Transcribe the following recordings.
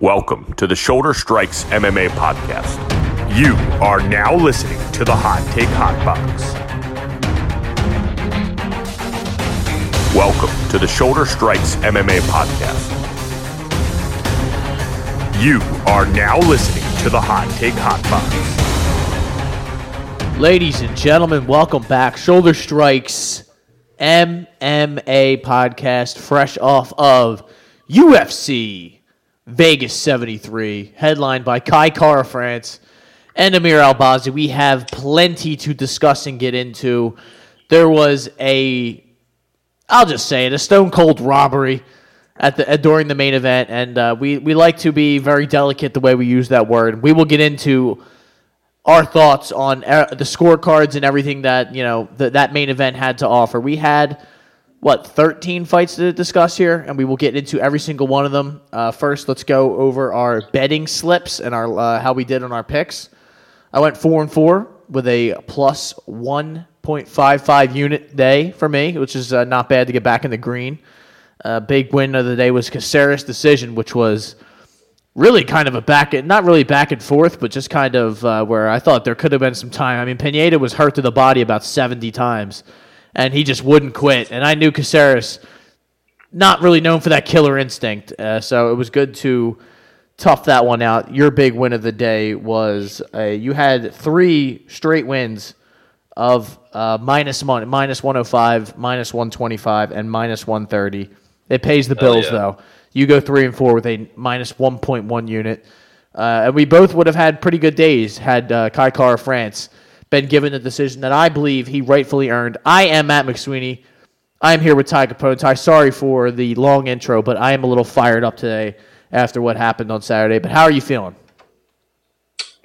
Welcome to the Shoulder Strikes MMA podcast. You are now listening to the Hot Take Hot Box. Welcome to the Shoulder Strikes MMA podcast. You are now listening to the Hot Take Hot Box. Ladies and gentlemen, welcome back. Shoulder Strikes MMA podcast, fresh off of UFC Vegas 73, headlined by Kai Kara France and Amir Albazi. We have plenty to discuss and get into. There was a, I'll just say it, a stone cold robbery at the at, during the main event, and uh, we we like to be very delicate the way we use that word. We will get into our thoughts on uh, the scorecards and everything that you know th- that main event had to offer. We had what 13 fights to discuss here, and we will get into every single one of them. Uh, first, let's go over our betting slips and our uh, how we did on our picks. I went four and four with a plus 1.55 unit day for me, which is uh, not bad to get back in the green. Uh, big win of the day was Caceres' decision, which was really kind of a back, and not really back and forth, but just kind of uh, where I thought there could have been some time. I mean, Pineda was hurt to the body about 70 times, and he just wouldn't quit. And I knew Caceres, not really known for that killer instinct, uh, so it was good to tough that one out. Your big win of the day was uh, you had three straight wins of uh, minus one, minus 105, minus 125, and minus 130. It pays the bills yeah. though. You go three and four with a minus 1.1 unit. Uh, and we both would have had pretty good days had uh, Kai Kara France been given the decision that I believe he rightfully earned. I am Matt McSweeney. I am here with Ty Capone. Ty, sorry for the long intro, but I am a little fired up today after what happened on Saturday. But how are you feeling?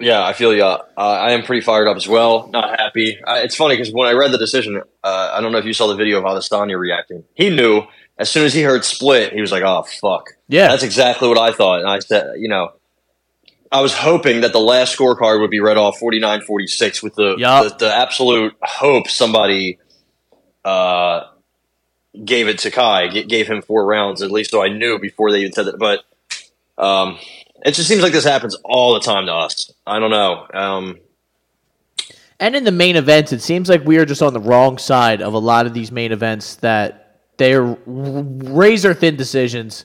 Yeah, I feel you. Uh, I am pretty fired up as well. Not happy. Uh, it's funny because when I read the decision, uh, I don't know if you saw the video of Adesanya reacting. He knew as soon as he heard split, he was like, "Oh fuck." Yeah. that's exactly what I thought. And I said, you know, I was hoping that the last scorecard would be read off 49-46 with the Yup. the, the absolute hope somebody uh, gave it to Kai, g- gave him four rounds at least, so I knew before they even said that. But um, it just seems like this happens all the time to us. I don't know. Um, And in the main events, it seems like we are just on the wrong side of a lot of these main events that they're razor thin decisions.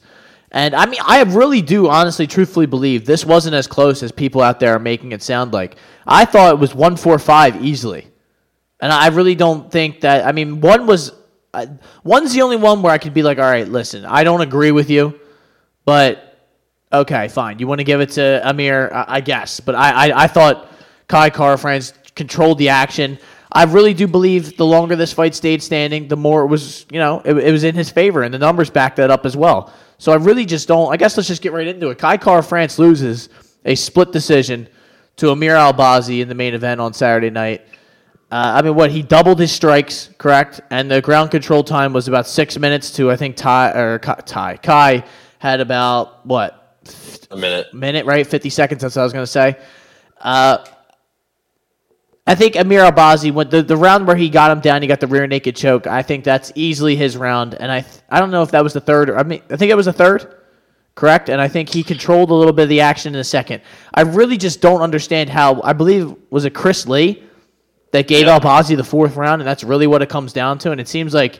And I mean, I really do honestly, truthfully believe this wasn't as close as people out there are making it sound like. I thought it was 145 easily. And I really don't think that. I mean, one was. Uh, one's the only one where I could be like, all right, listen, I don't agree with you, but okay, fine. You want to give it to Amir, I, I guess. But I, I, I thought Kai France controlled the action. I really do believe the longer this fight stayed standing, the more it was, you know, it, it was in his favor, and the numbers back that up as well. So I really just don't. I guess let's just get right into it. Kai Kara France loses a split decision to Amir Albazi in the main event on Saturday night. Uh, I mean, what he doubled his strikes, correct? And the ground control time was about six minutes to I think Ty or Kai, Ty Kai had about what a minute. minute, right? 50 seconds, that's what I was going to say. Uh, I think Amir Albazi went the, the round where he got him down, he got the rear naked choke. I think that's easily his round. And I I don't know if that was the third or I mean I think it was the third, correct? And I think he controlled a little bit of the action in the second. I really just don't understand how I believe was it Chris Lee that gave Yeah. Albazi the fourth round, and that's really what it comes down to. And it seems like,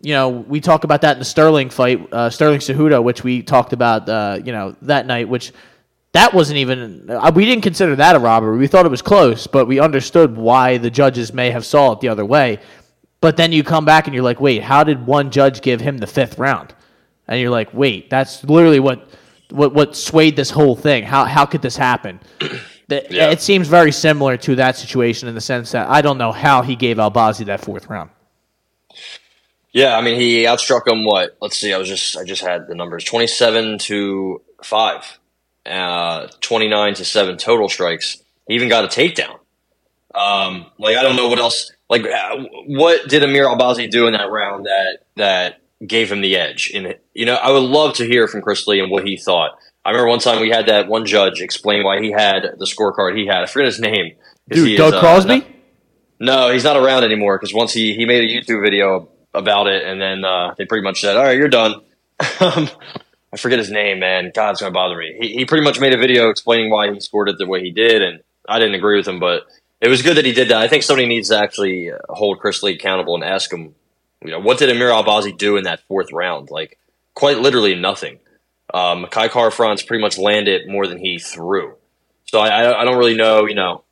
you know, we talk about that in the Sterling fight, uh, Sterling Cejudo, which we talked about, uh, you know, that night, which that wasn't even uh, we didn't consider that a robbery. We thought it was close, but we understood why the judges may have saw it the other way. But then you come back and you're like, wait, how did one judge give him the fifth round? And you're like, wait, that's literally what what what swayed this whole thing. How how could this happen? The- Yeah. It seems very similar to that situation in the sense that I don't know how he gave Albazi that fourth round. Yeah, I mean, he outstruck him. What? Let's see. I was just I just had the numbers: twenty-seven to five, uh, twenty-nine to seven total strikes. He even got a takedown. Um, like I don't know what else. Like, uh, what did Amir Albazi do in that round that that gave him the edge? And, you know, I would love to hear from Chris Lee and what he thought. I remember one time we had that one judge explain why he had the scorecard he had. I forget his name. Dude, he is, Doug uh, Crosby? not- no, he's not around anymore because once he, he made a YouTube video about it, and then uh, they pretty much said, "All right, you're done." um, I forget his name, man. God, it's gonna bother me. He, he pretty much made a video explaining why he scored it the way he did, and I didn't agree with him, but it was good that he did that. I think somebody needs to actually uh, hold Chris Lee accountable and ask him, you know, what did Amir Albazi do in that fourth round? Like, quite literally nothing. Um, Kai Kara-France pretty much landed more than he threw. So I, I, I don't really know, you know.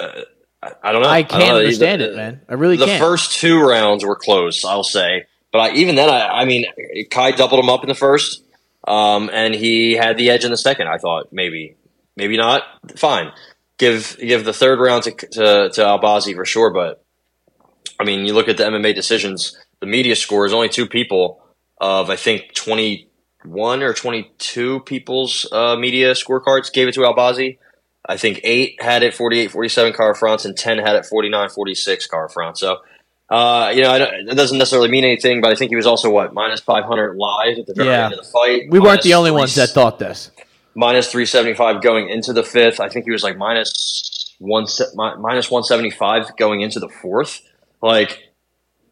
Uh, I, I don't know. I can't know. understand it, man. I really the can't. first two rounds were close, I'll say. But I, even then, I, I mean, Kai doubled him up in the first, um, and he had the edge in the second. I thought maybe, maybe not. Fine, give give the third round to to, to Albazi for sure. But I mean, you look at the MMA decisions. The media scores only two people of I think twenty one or twenty two people's uh, media scorecards gave it to Albazi. I think eight had it 48 47 Car France, and 10 had it 49 46 Car France. So, uh, you know, I don't, it doesn't necessarily mean anything, but I think he was also, what, minus 500 live at the very Yeah. end of the fight. we weren't the only three- ones that thought this. Minus 375 going into the fifth. I think he was like minus, one, se- mi- minus 175 going into the fourth. Like,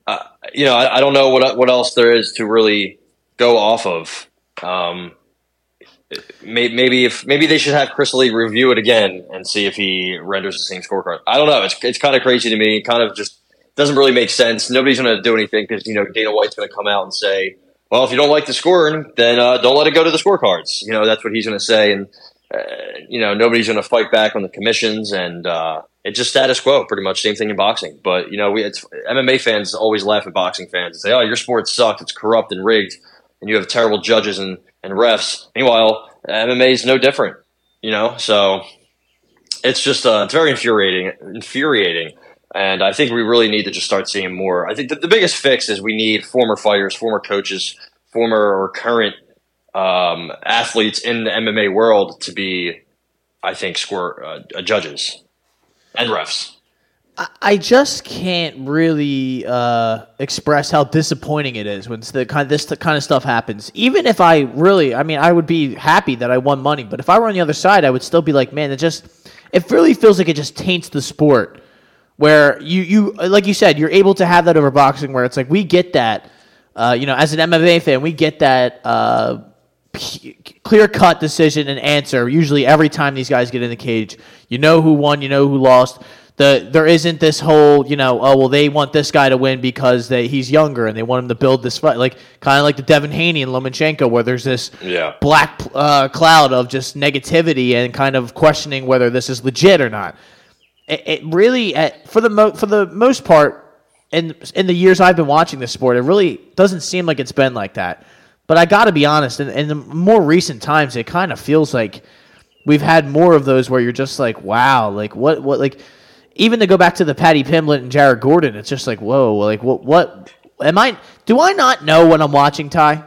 uh, you know, I, I don't know what what else there is to really go off of. Um, maybe if maybe they should have Chris Lee review it again and see if he renders the same scorecard. I don't know. It's it's kind of crazy to me. Kind of just doesn't really make sense. Nobody's going to do anything because you know Dana White's going to come out and say, "Well, if you don't like the scoring, then uh, don't let it go to the scorecards." You know that's what he's going to say, and uh, you know nobody's going to fight back on the commissions, and uh, it's just status quo. Pretty much same thing in boxing. But you know, we it's MMA fans always laugh at boxing fans and say, "Oh, your sport sucks. It's corrupt and rigged." and you have terrible judges and, and refs. Meanwhile, MMA is no different, you know. So it's just uh, it's very infuriating, infuriating, and I think we really need to just start seeing more. I think the, the biggest fix is we need former fighters, former coaches, former or current um, athletes in the MMA world to be, I think, score uh, judges and refs. I- just can't really uh, express how disappointing it is when the kind of, this kind of stuff happens. Even if I really, I mean, I would be happy that I won money, but if I were on the other side, I would still be like, man, it just, it really feels like it just taints the sport. Where you you like you said, you're able to have that over boxing, where it's like we get that, uh, you know, as an MMA fan, we get that. Uh, clear cut decision and answer usually every time these guys get in the cage. You know who won, you know who lost. The there isn't this whole, you know, oh well they want this guy to win because they he's younger and they want him to build this fight like kind of like the Devin Haney and Lomachenko where there's this Yeah. black uh, cloud of just negativity and kind of questioning whether this is legit or not. It, it really at, for the mo- for the most part in in the years I've been watching this sport, it really doesn't seem like it's been like that. But I got to be honest, in, in the more recent times, it kind of feels like we've had more of those where you're just like, wow, like what, what, like even to go back to the Paddy Pimblett and Jared Gordon, it's just like, whoa, like what, what am I? Do I not know what I'm watching, Ty?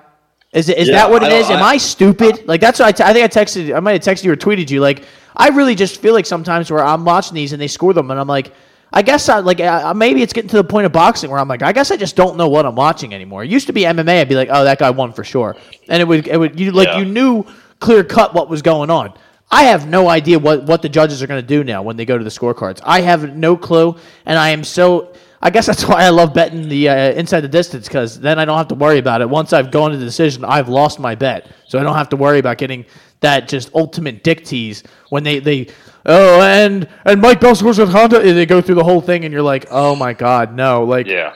Is it, is Yeah, that what it I don't- Am I- I stupid? Like that's what I, t- I think I texted. I might have texted you or tweeted you. Like I really just feel like sometimes where I'm watching these and they score them, and I'm like, I guess I like maybe it's getting to the point of boxing where I'm like, I guess I just don't know what I'm watching anymore. It used to be MMA. I'd be like, oh, that guy won for sure, and it would it would you like Yeah. you knew clear cut what was going on. I have no idea what, what the judges are going to do now when they go to the scorecards. I have no clue, and I am so. I guess that's why I love betting the uh, inside the distance because then I don't have to worry about it. Once I've gone to the decision, I've lost my bet, so I don't have to worry about getting that just ultimate dick tease when they they oh and and Mike Bell scores with Honda. and They go through the whole thing, and you're like, oh my god, no! Like Yeah.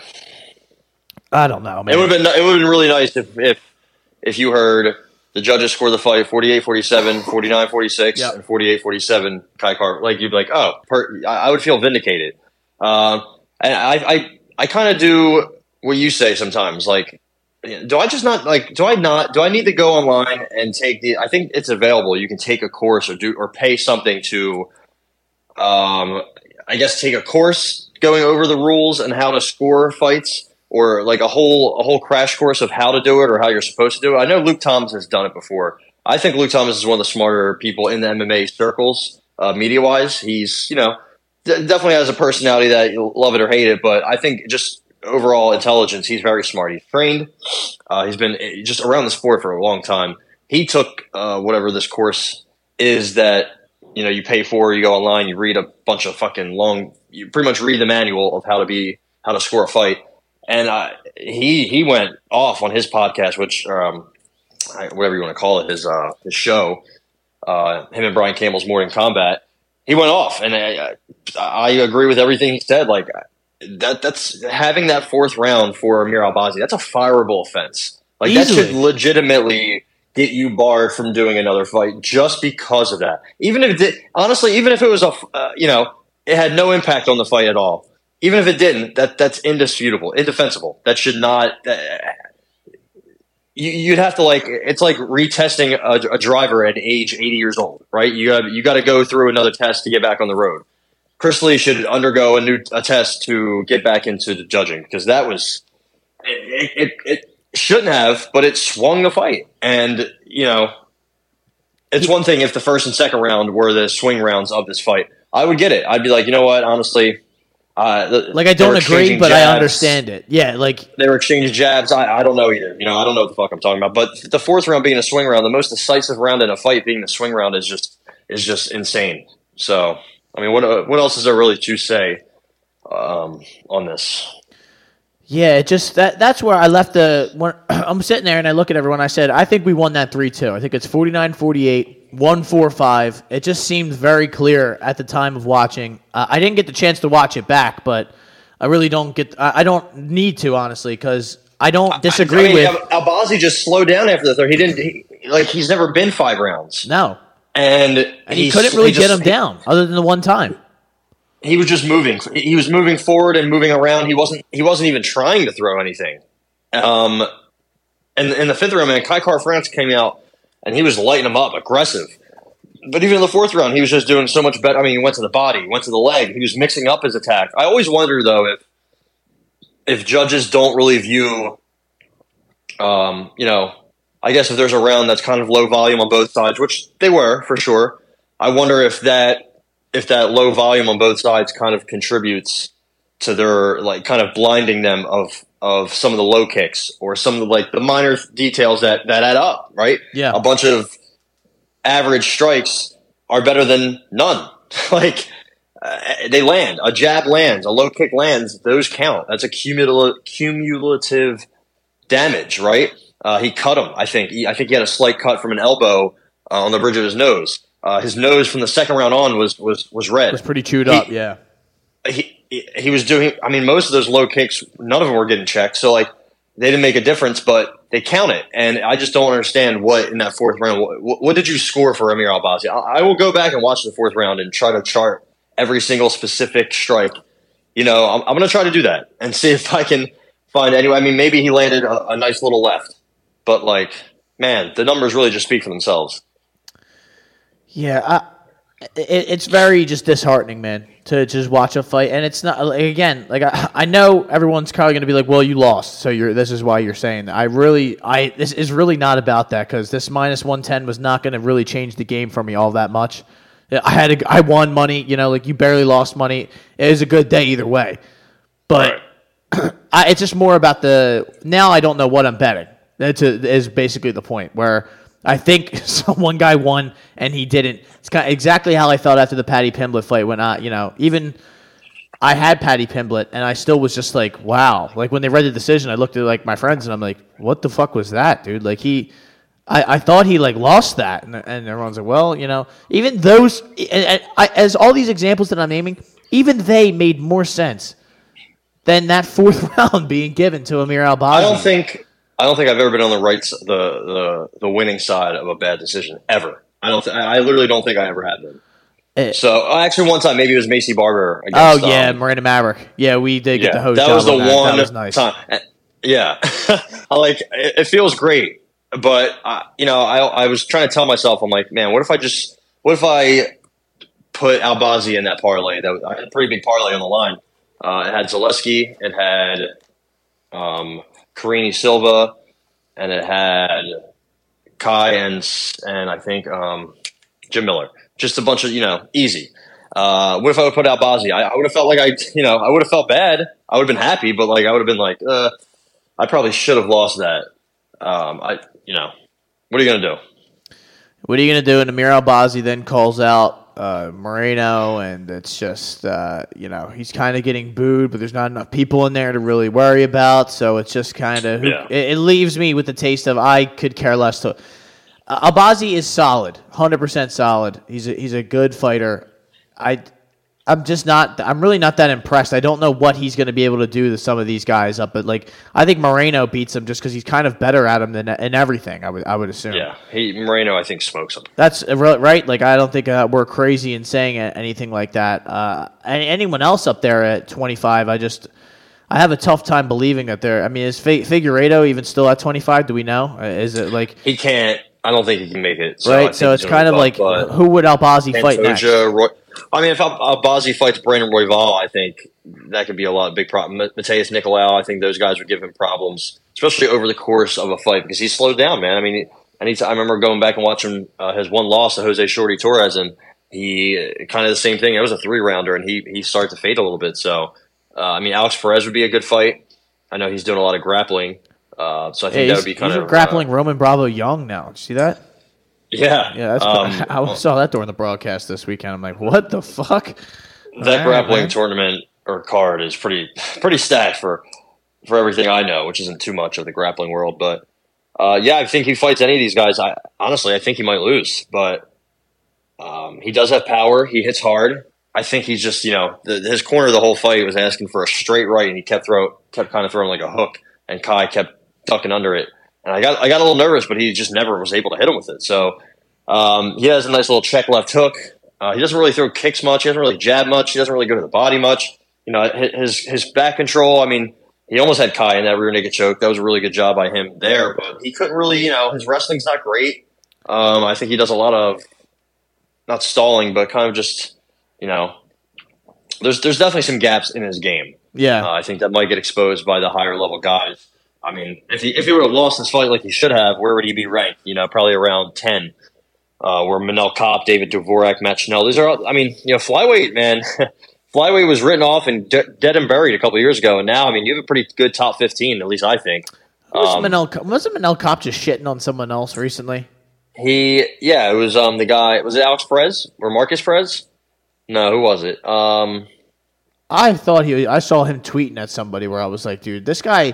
I don't know, man. It would have been it would have been really nice if if if you heard the judges score the fight 48-47, 49-46, Yep. and 48-47 Kai Car. Like you'd be like, oh, per, I I would feel vindicated. Um, and I I I kind of do what you say sometimes. Like, do I just not like? Do I not? Do I need to go online and take the? I think it's available. You can take a course or do or pay something to. Um, I guess take a course going over the rules and how to score fights or like a whole a whole crash course of how to do it or how you're supposed to do it. I know Luke Thomas has done it before. I think Luke Thomas is one of the smarter people in the MMA circles, uh, media wise. He's you know d- definitely has a personality that you'll love it or hate it, but I think just overall intelligence, he's very smart. He's trained. Uh, he's been eh, just around the sport for a long time. He took uh, whatever this course is that you know you pay for. You go online, you read a bunch of fucking long. You pretty much read the manual of how to be how to score a fight and uh, he he went off on his podcast, which um, whatever you want to call it, his uh, his show, uh, him and Brian Campbell's Morning Combat, he went off, and I, I agree with everything he said. Like that, that's having that fourth round for Amir Albazi. That's a fireable offense. Like Easily. that should legitimately get you barred from doing another fight just because of that. Even if it did, honestly, even if it was a, uh, you know, it had no impact on the fight at all. Even if it didn't, that that's indisputable, indefensible. That should not. Uh, you, would have to like it's like retesting a, a, driver at age 80 years old, right? You got you got to go through another test to get back on the road. Chris Lee should undergo a new a test to get back into the judging because that was it, it, it shouldn't have, but it swung the fight. And you know, it's one thing if the first and second round were the swing rounds of this fight. I would get it. I'd be like, you know what, honestly, uh, the, like I don't agree, but jabs. I understand it. Yeah, like they were exchanging jabs. I, I don't know either. You know, I don't know what the fuck I'm talking about. But the fourth round being a swing round, the most decisive round in a fight being the swing round is just is just insane. So, I mean, what uh, what else is there really to say um, on this? Yeah, it just that that's where I left the. When, I'm sitting there and I look at everyone. I said, I think we won that three two. I think it's 49-48 one four five. It just seemed very clear at the time of watching. Uh, I didn't get the chance to watch it back, but I really don't get. I, I don't need to honestly because I don't disagree I, I mean, with Albazi. Just slowed down after the third. He didn't he, like. He's never been five rounds. No, and, and he couldn't really he just, get him down other than the one time. He was just moving. He was moving forward and moving around. He wasn't. He wasn't even trying to throw anything. Um, and in the fifth round, man, Kai Kara-France came out and he was lighting him up, aggressive. But even in the fourth round, he was just doing so much better. I mean, he went to the body, went to the leg. He was mixing up his attack. I always wonder though if if judges don't really view, um, you know, I guess if there's a round that's kind of low volume on both sides, which they were for sure. I wonder if that if that low volume on both sides kind of contributes to their like kind of blinding them of of some of the low kicks or some of the like the minor details that that add up, right? Yeah, a bunch of average strikes are better than none. like uh, they land, a jab lands, a low kick lands. Those count. That's a cumulative cumulative damage, right? Uh, he cut him. I think. He, I think he had a slight cut from an elbow uh, on the bridge of his nose. Uh, his nose from the second round on was was was red. It was pretty chewed he, up. Yeah. He he was doing. I mean, most of those low kicks, none of them were getting checked. So like, they didn't make a difference, but they count it. And I just don't understand what in that fourth round. What, what did you score for Amir Albazi? I, I, will go back and watch the fourth round and try to chart every single specific strike. You know, I'm, I'm going to try to do that and see if I can find any. I mean, maybe he landed a, a nice little left, but like, man, the numbers really just speak for themselves. Yeah, I, it, it's very just disheartening, man, to just watch a fight. And it's not like, again like I, I know everyone's probably going to be like, "Well, you lost, so you're this is why you're saying that." I really, I this is really not about that because this minus one ten was not going to really change the game for me all that much. I had a, I won money, you know, like you barely lost money. It was a good day either way, but I, it's just more about the now. I don't know what I'm betting. That's a, is basically the point where I think some one guy won and he didn't. It's kind of exactly how I felt after the Paddy Pimblett fight when I, you know, even I had Paddy Pimblett and I still was just like, wow. Like when they read the decision, I looked at like my friends and I'm like, what the fuck was that, dude? Like he, I, I thought he like lost that, and, and everyone's like, well, you know, even those, and, and I, as all these examples that I'm naming, even they made more sense than that fourth round being given to Amir Albazi. I don't think I don't think I've ever been on the right the the the winning side of a bad decision ever. I don't. Th- I literally don't think I ever have been. It, eh. so uh, actually, one time maybe it was Maycee Barber. Against, oh yeah, um, Miranda Maverick. Yeah, we did get yeah, the host. That was the that. one that was nice. time. Yeah, I like it, it. Feels great, but uh, you know, I I was trying to tell myself, I'm like, man, what if I just, what if I put Albazi in that parlay? That was, I had a pretty big parlay on the line. Uh, it had Zaleski. It had um, Karine Silva, and it had Kai and and I think um, Jim Miller. Just a bunch of you know easy. Uh, what if I would put Albazi? I, I would have felt like I you know I would have felt bad. I would have been happy, but like I would have been like, uh, I probably should have lost that. Um, I you know, what are you gonna do? What are you gonna do? And Amir Albazi then calls out uh, Moreno, and it's just uh, you know he's kind of getting booed, but there's not enough people in there to really worry about. So it's just kind of Yeah. it, it leaves me with the taste of I could care less. To uh, Abazi is solid, hundred percent solid. He's a, he's a good fighter. I I'm just not. I'm really not that impressed. I don't know what he's going to be able to do to some of these guys up, but like I think Moreno beats him just because he's kind of better at him than in everything. I would I would assume. Yeah, he Moreno, I think smokes him. That's uh, right. Like I don't think uh, we're crazy in saying anything like that. Uh, any- anyone else up there at 25, I just I have a tough time believing that they're. I mean, is Fi- Figueiredo even still at 25? Do we know? Uh, Is it like He can't. I don't think he can make it. So right? So it's kind of move like who would Albazi fight next? Roy, I mean, if Albazi fights Brandon Royval, I think that could be a lot of big problem. Ma- Matheus Nicolau, I think those guys would give him problems, especially over the course of a fight because he's slowed down, man. I mean, I need to, I remember going back and watching uh, his one loss to Jose Shorty Torres, and he kind of the same thing. It was a three rounder, and he he started to fade a little bit. So, uh, I mean, Alex Perez would be a good fight. I know he's doing a lot of grappling, uh, so I think Yeah, that would be kind he's of grappling Uh, Roman Bravo Young now. Did you see that? Yeah, Yeah, that's. um, I saw that during the broadcast this weekend. I'm like, what the fuck? that Alright, grappling man. tournament or card is pretty pretty stacked for for everything I know, which isn't too much of the grappling world. But uh, yeah, I think he fights any of these guys. I honestly, I think he might lose, but um, he does have power. He hits hard. I think he's just you know the, his corner the whole fight was asking for a straight right, and he kept throw kept kind of throwing like a hook, and Kai kept ducking under it. And I got I got a little nervous, but he just never was able to hit him with it. So um, he has a nice little check left hook. Uh, he doesn't really throw kicks much. He doesn't really jab much. He doesn't really go to the body much. You know, his his back control. I mean, he almost had Kai in that rear naked choke. That was a really good job by him there, but he couldn't really. You know, his wrestling's not great. Um, I think he does a lot of not stalling, but kind of just you know. There's there's definitely some gaps in his game. Yeah, Uh, I think that might get exposed by the higher level guys. I mean, if he if he would have lost this fight like he should have, where would he be ranked? You know, probably around ten. Uh, where Manel Kape, David Dvorak, Matt Schnell. These are, all, I mean, you know, flyweight man. flyweight was written off and de- dead and buried a couple years ago, and now, I mean, you have a pretty good top fifteen, at least I think. was Um, Manel? Wasn't Manel Kape just shitting on someone else recently? he, yeah, it was um the guy. Was it Alex Perez or Marcus Perez? No, who was it? Um, I thought he. I saw him tweeting at somebody where I was like, dude, this guy.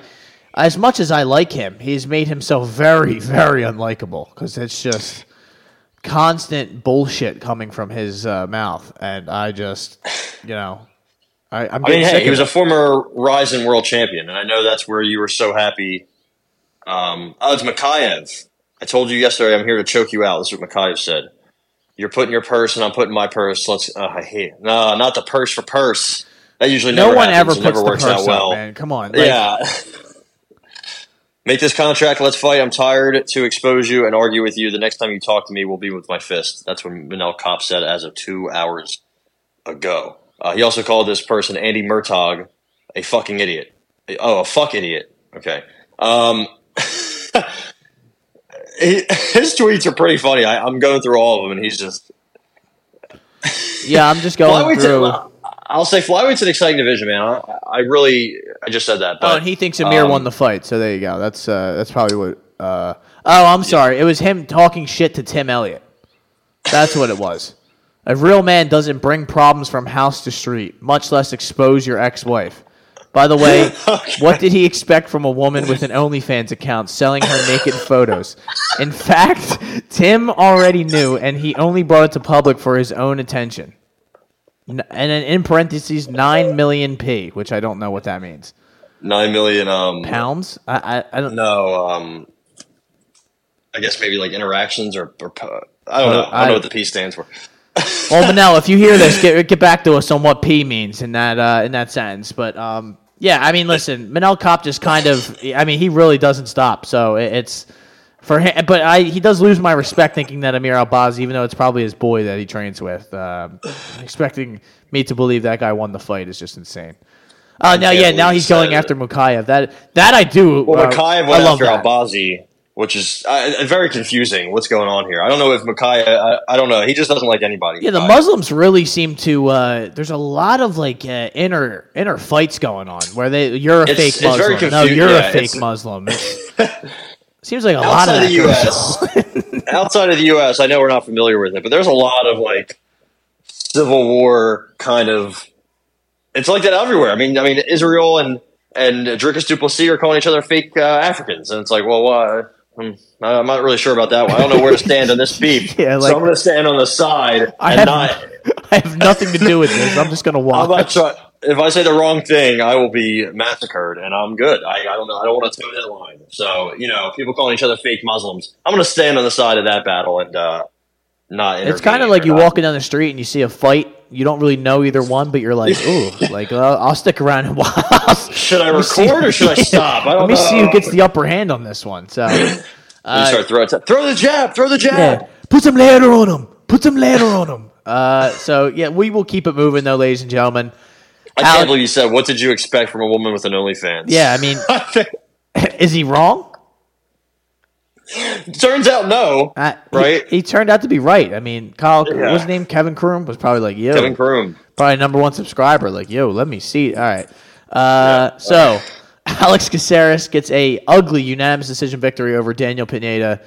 As much as I like him, he's made himself very, very unlikable because it's just constant bullshit coming from his uh, mouth, and I just, you know, I, I'm. I mean, getting hey, he was it. a former Rizin world champion, and I know that's where you were so happy. Um, oh, it's Mokaev. I told you yesterday I'm here to choke you out. This is what Mokaev said. You're putting your purse, and I'm putting my purse. Let's. Uh, I hate. No, not the purse for purse. That usually no never one ever happens. It puts never the works purse out well. up, man. Come on, like, yeah. Make this contract. Let's fight. I'm tired to expose you and argue with you. The next time you talk to me will be with my fist. That's what Manel Kape said as of two hours ago. Uh, he also called this person Andy Murtaugh a fucking idiot. Oh, a fuck idiot. Okay. Um, he, his tweets are pretty funny. I, I'm going through all of them, and he's just Yeah, I'm just going through. I'll say flyweight's an exciting division, man. I, I really, I just said that, Oh, but and he thinks Amir um, won the fight, so there you go. That's uh, that's probably what. Uh, oh, I'm sorry. It was him talking shit to Tim Elliott. That's what it was. A real man doesn't bring problems from house to street, much less expose your ex-wife. By the way, what did he expect from a woman with an OnlyFans account selling her naked photos? In fact, Tim already knew, and he only brought it to public for his own attention. And then in parentheses, nine million p, which I don't know what that means. nine million. Um, Pounds? I I, I don't know. um, I guess maybe like interactions or, or I don't know. I don't know what the P stands for. Well, Manel, if you hear this, get get back to us on what P means in that uh, in that sentence. But um, yeah, I mean, listen, Manel Kape just kind of, I mean, he really doesn't stop. So it, it's for him, but I he does lose my respect thinking that Amir Albazi, even though it's probably his boy that he trains with, um, expecting me to believe that guy won the fight is just insane. Uh, now, yeah, now he's going after Mokaev. That that I do. Well, uh, Mokaev I went after that. Albazi, which is uh, very confusing. What's going on here? I don't know if Mokaev. I, I don't know. He just doesn't like anybody. Yeah, the Muslims really seem to. Uh, there's a lot of like uh, inner inner fights going on where they you're a It's- fake Muslim. no, you're yeah, a fake Muslim. Seems like a lot of outside of the U.S. outside of the U.S., I know we're not familiar with it, but there's a lot of like civil war kind of. It's like that everywhere. I mean, I mean, Israel and and Dricus du Plessis are calling each other fake uh, Africans, and it's like, well, uh, I'm, I'm not really sure about that one. I don't know where to stand on this beef, Yeah, like- so I'm going to stand on the side I and have, not. I have nothing to do with this. I'm just gonna I'm not try- if I say the wrong thing, I will be massacred, and I'm good. I, I don't know. I don't want to toe that line. So you know, people calling each other fake Muslims. I'm going to stand on the side of that battle and uh, not. It's kind of like you not- walking down the street and you see a fight. You don't really know either one, but you're like, ooh, like uh, I'll stick around and watch. Should I see- record or should I stop? I don't Let me see who gets the upper hand on this one. So, You uh, start throwing, throw the jab, throw the jab. yeah, put some ladder on him. Put some ladder on him. Uh, so yeah, we will keep it moving though, ladies and gentlemen. I Alex- can't believe you said. What did you expect from a woman with an OnlyFans? Yeah, I mean, is he wrong? Turns out no. Uh, Right. He, turned out to be right. I mean, Kyle, what Yeah. was his name? Kevin Kroom was probably like, yo, Kevin Kroom. probably number one subscriber. Like, yo, let me see. All right. Uh, so Alex Caceres gets a ugly unanimous decision victory over Daniel Pineda.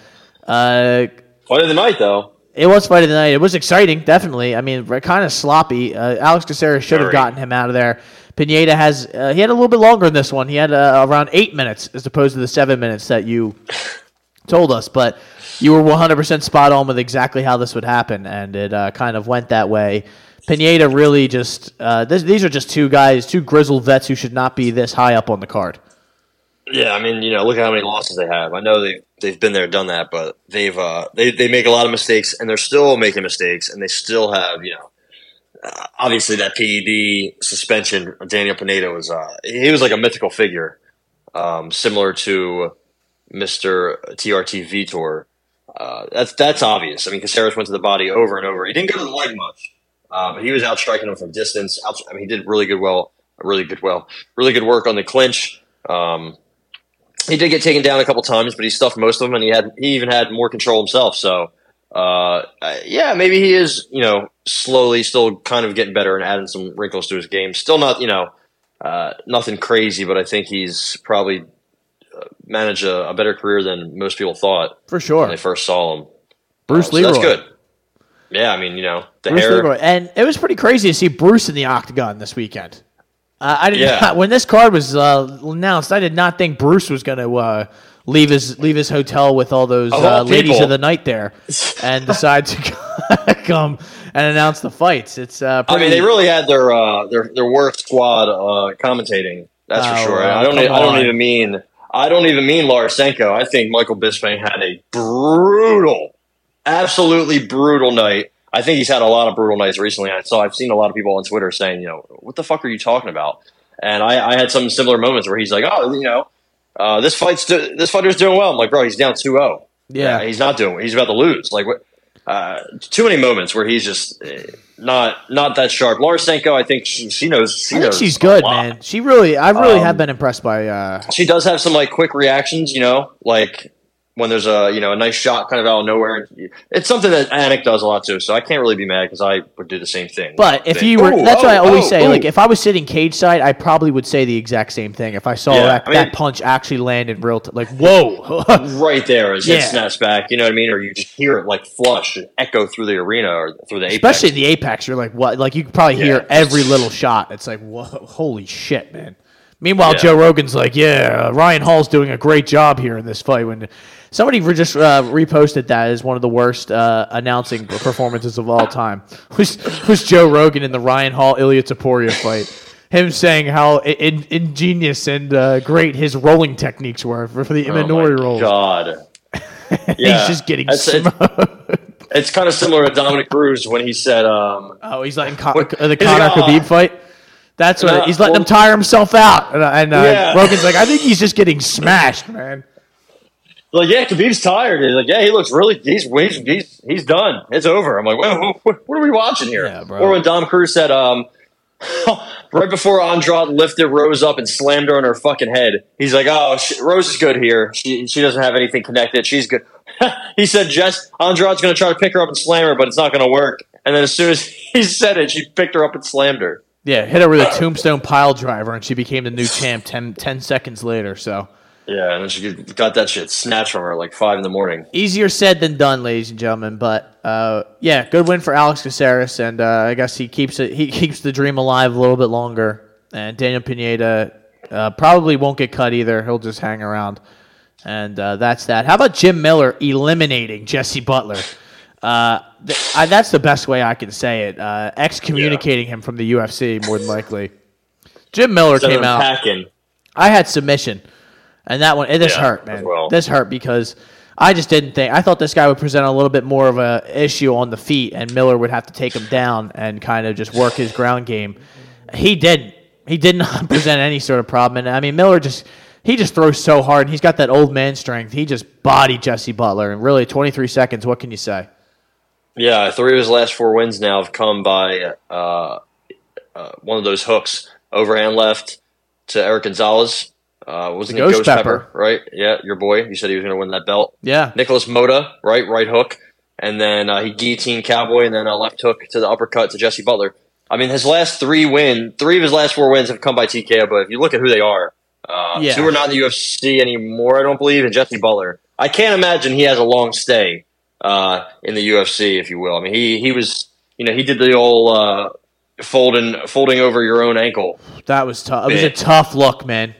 Uh, Fight of the night, though. It was fight of the night. It was exciting, definitely. I mean, kind of sloppy. Uh, Alex Caceres should have gotten him out of there. Pineda has uh, he had a little bit longer in this one. He had uh, around eight minutes as opposed to the seven minutes that you told us. But you were 100% spot on with exactly how this would happen, and it uh, kind of went that way. Pineda really just uh, this, these are just two guys, two grizzled vets who should not be this high up on the card. Yeah, I mean, you know, look at how many losses they have. I know they they've been there, done that, but they've uh, they they make a lot of mistakes, and they're still making mistakes, and they still have, you know, uh, obviously that PED suspension. Daniel Pineda was uh, he was like a mythical figure, um, similar to Mister TRT Vitor. Uh, that's that's obvious. I mean, Caceres went to the body over and over. He didn't go to the leg much, uh, but he was out striking him from distance. Out, I mean, he did really good. Well, really good. Well, really good work on the clinch. Um, he did get taken down a couple times, but he stuffed most of them, and he had he even had more control himself. So, uh, yeah, maybe he is you know slowly still kind of getting better and adding some wrinkles to his game. Still not you know uh, nothing crazy, but I think he's probably uh, managed a, a better career than most people thought For when sure. they first saw him. Bruce So Leroy. that's good. Yeah, I mean you know the Bruce hair. Leroy. And it was pretty crazy to see Bruce in the octagon this weekend. Uh, I did Yeah. not, when this card was uh, announced. I did not think Bruce was going to uh, leave his leave his hotel with all those uh, all ladies of the night there, and decide to come and announce the fights. It's uh, I mean, they really had their uh, their their worst squad uh, commentating. That's for sure. well, I don't. I don't on. even mean. I don't even mean Laura Sanko. I think Michael Bisping had a brutal, absolutely brutal night. I think he's had a lot of brutal nights recently. I saw. I've seen a lot of people on Twitter saying, you know, what the fuck are you talking about? And I, I had some similar moments where he's like, oh, you know, uh, this fight's do- this fighter's doing well. I'm like, bro, he's down 2-0. Yeah. he's not doing. He's about to lose. Like what? Uh, too many moments where he's just uh, not not that sharp. Laura Sanko, I think she, she knows. She I think knows she's good, lot. man. She really, I really Um, have been impressed by. Uh, She does have some like quick reactions, you know, like when there's a you know a nice shot kind of out of nowhere. It's something that Anik does a lot too. So I can't really be mad because I would do the same thing. but if Think, you were, "Ooh, that's what I oh, always oh, say. ooh." Like if I was sitting cage side, I probably would say the exact same thing. If I saw Yeah, that, I mean- that punch actually landed real, t- like whoa. right there as Yeah. it snaps back, you know what I mean, or you just hear it like flush and echo through the arena or through the apex. Especially the apex, you're like, what? Like you could probably hear Yeah. every little shot. It's like, whoa, holy shit, man. Meanwhile, Yeah. Joe Rogan's like, yeah, uh, Ryan Hall's doing a great job here in this fight. When somebody re- just uh, reposted that as one of the worst uh, announcing performances of all time, was Joe Rogan in the Ryan Hall Ilia Topuria fight. Him saying how in, ingenious and uh, great his rolling techniques were for, for the Oh Imanari rolls. God. He's Yeah. just getting That's- it's- smoked. It's kind of similar to Dominick Cruz when he said, um, Oh, he's letting Con- What- uh, the he's Conor like. Khabib fight. That's what No, he's letting well- him tire himself out, and, uh, and uh, Yeah. Rogan's like, I think he's just getting smashed, man. like, yeah, Khabib's tired. He's like, yeah, he looks really, he's, he's, he's, he's done. It's over. I'm like, well, what, what are we watching here? Yeah, bro. Or when Dom Cruz said, um, right before Andrade lifted Rose up and slammed her on her fucking head, he's like, oh, sh Rose is good here. She, she doesn't have anything connected. She's good. he said, Jess, Andrade's going to try to pick her up and slam her, but it's not going to work. And then as soon as he said it, she picked her up and slammed her. Yeah, hit her with a tombstone pile driver, and she became the new champ 10, 10 seconds later. So Yeah, and then she got that shit snatched from her like five in the morning. Easier said than done, ladies and gentlemen. But uh, yeah, good win for Alex Caceres, and uh, I guess he keeps it. He keeps the dream alive a little bit longer. And Daniel Pineda uh, probably won't get cut either. He'll just hang around, and uh, that's that. How about Jim Miller eliminating Jesse Butler? Uh, th- I, that's the best way I can say it. Uh, excommunicating him from the UFC, more than likely. Jim Miller Instead came out. packing. I had submission, and that one it this Yeah, hurt, man. well. This hurt because I just didn't think I thought this guy would present a little bit more of a issue on the feet, and Miller would have to take him down and kind of just work his ground game. He didn't. He did not present any sort of problem, and I mean Miller just he just throws so hard. and He's got that old man strength. He just bodied Jesse Butler, and really 23 seconds. What can you say? Yeah, three of his last four wins now have come by uh, uh, one of those hooks, overhand left to Erick Gonzalez. Uh, wasn't it Ghost Ghost Pepper. Pepper. right? Yeah, your boy. You said he was going to win that belt. Yeah, Nikolas Motta, right, right hook, and then uh, he guillotined Cowboy, and then a left hook to the uppercut to Jesse Butler. I mean, his last three win, three of his last four wins have come by TKO. But if you look at who they are, uh, Yeah. two are not in the UFC anymore. I don't believe, and Jesse Butler. I can't imagine he has a long stay uh, in the UFC, if you will. I mean, he he was, you know, he did the old uh, folding folding over your own ankle that was tough. It was a tough look, man.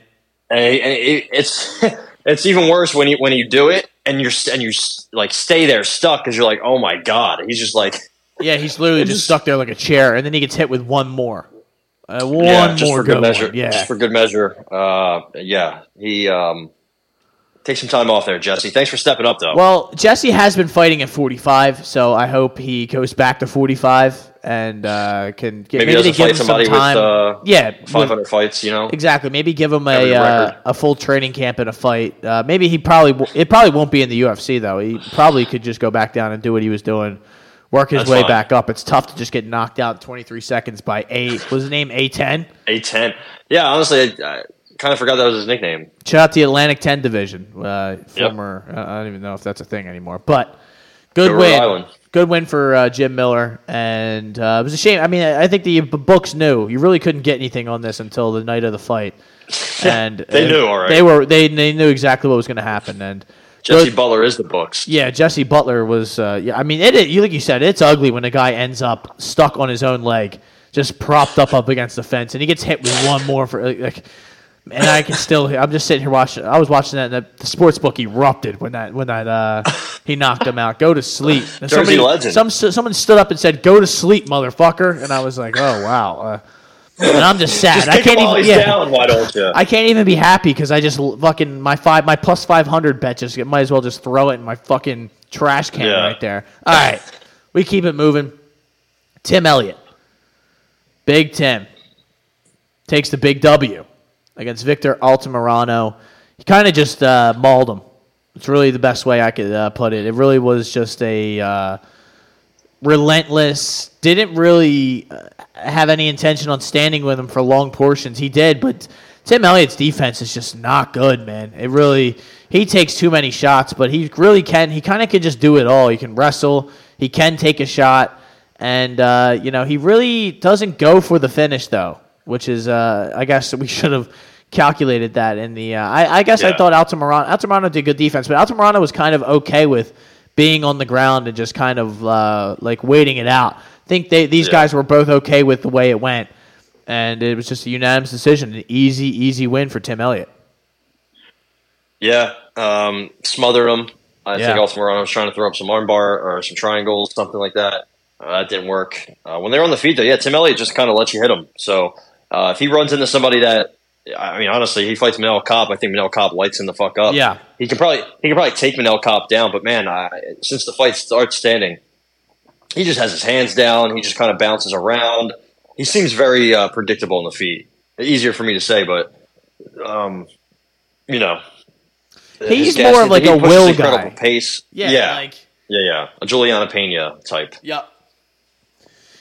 and, and it, it's it's even worse when you when you do it and you're and you like stay there stuck because you're like, oh my god, he's just like Yeah, he's literally just just- stuck there like a chair, and then he gets hit with one more. Uh, one yeah, just more for good good measure, one. Yeah, just for good measure. Uh, yeah, he um, take some time off there, Jesse. Thanks for stepping up though. Well, Jesse has been fighting at 45, so I hope he goes back to 45 and uh, can get, maybe, maybe, doesn't give fight him some somebody with time. uh, yeah, with- 500 fights. You know, exactly. Maybe give him a uh, a full training camp and a fight. Uh, maybe he probably w- it probably won't be in the UFC though. He probably could just go back down and do what he was doing, work his That's way fine. back up. It's tough to just get knocked out in 23 seconds by a was his name A10. a ten. Yeah, honestly, I, I kind of forgot that was his nickname. Shout out the Atlantic 10 division. Uh, former, uh, I don't even know if that's a thing anymore, but good Go win. Island. Good win for uh, Jim Miller, and uh, it was a shame. I mean, I think the books knew you really couldn't get anything on this until the night of the fight, and They knew, all right. They were they they knew exactly what was going to happen, and Jesse good- Butler is the books. yeah, Jesse Butler was. Uh, yeah, I mean, it, it. You like you said, it's ugly when a guy ends up stuck on his own leg, just propped up up against the fence, and he gets hit with one more for like. And I can still. I'm just sitting here watching. I was watching that, and the, the sports book erupted when that when that uh, he knocked him out. Go to sleep. And Jersey legend. Some someone stood up and said, "Go to sleep, motherfucker," and I was like, "Oh wow." Uh, and I'm just sad. Just I can't even. Yeah, down. Why don't you? I can't even be happy because I just fucking my five my plus five hundred bet just might as well just throw it in my fucking trash can Yeah. right there. All right, we keep it moving. Tim Elliott, Big Tim, takes the big W against Victor Altamirano. He kind of just uh, mauled him. It's really the best way I could uh, put it. It really was just a uh, relentless. Didn't really uh, have any intention on standing with him for long portions. He did, but Tim Elliott's defense is just not good, man. It really he takes too many shots, but he really can. He kind of can just do it all. He can wrestle. He can take a shot, and uh, you know he really doesn't go for the finish though, which is uh, I guess we should have calculated that in the. Uh, I, I guess I thought Altamirano Altamirano did good defense, but Altamirano was kind of okay with being on the ground and just kind of uh, like waiting it out. I think they these Yeah. guys were both okay with the way it went, and it was just a unanimous decision, an easy easy win for Tim Elliott. Yeah, um, smothered him. I Yeah. think Altamirano was trying to throw up some armbar or some triangles, something like that. Uh, that didn't work. Uh, when they're on the feet, though, yeah, Tim Elliott just kind of lets you hit him. So uh, if he runs into somebody that, I mean, honestly, he fights Manel Kape. I think Manel Kape lights him the fuck up. Yeah. he can probably he can probably take Manel Kape down. But man, I, since the fight starts standing, he just has his hands down. He just kind of bounces around. He seems very uh, predictable in the feet. Easier for me to say, but um, you know, He's more of like he a will incredible guy. Pace. Yeah, yeah, like yeah, A Juliana Pena type. yep.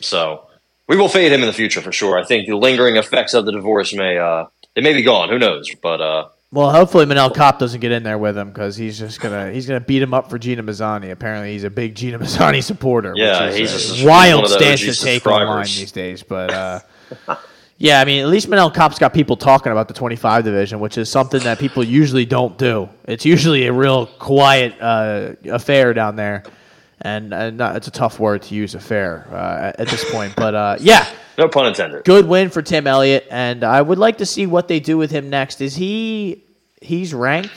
So we will fade him in the future for sure. I think the lingering effects of the divorce may uh, it may be gone. Who knows? But uh, Well, hopefully Manel Kape doesn't get in there with him because he's just gonna he's gonna beat him up for Gina Mazzani. Apparently, he's a big Gina Mazzani supporter. Yeah, which is he's a wild one of the stance to take online these days. But uh, Yeah, I mean, at least Manel Kape's got people talking about the 25 division, which is something that people usually don't do. It's usually a real quiet uh, affair down there, and, and not, it's a tough word to use, affair, uh, at this point. But uh, yeah, No pun intended. good win for Tim Elliott, and I would like to see what they do with him next. Is he he's ranked?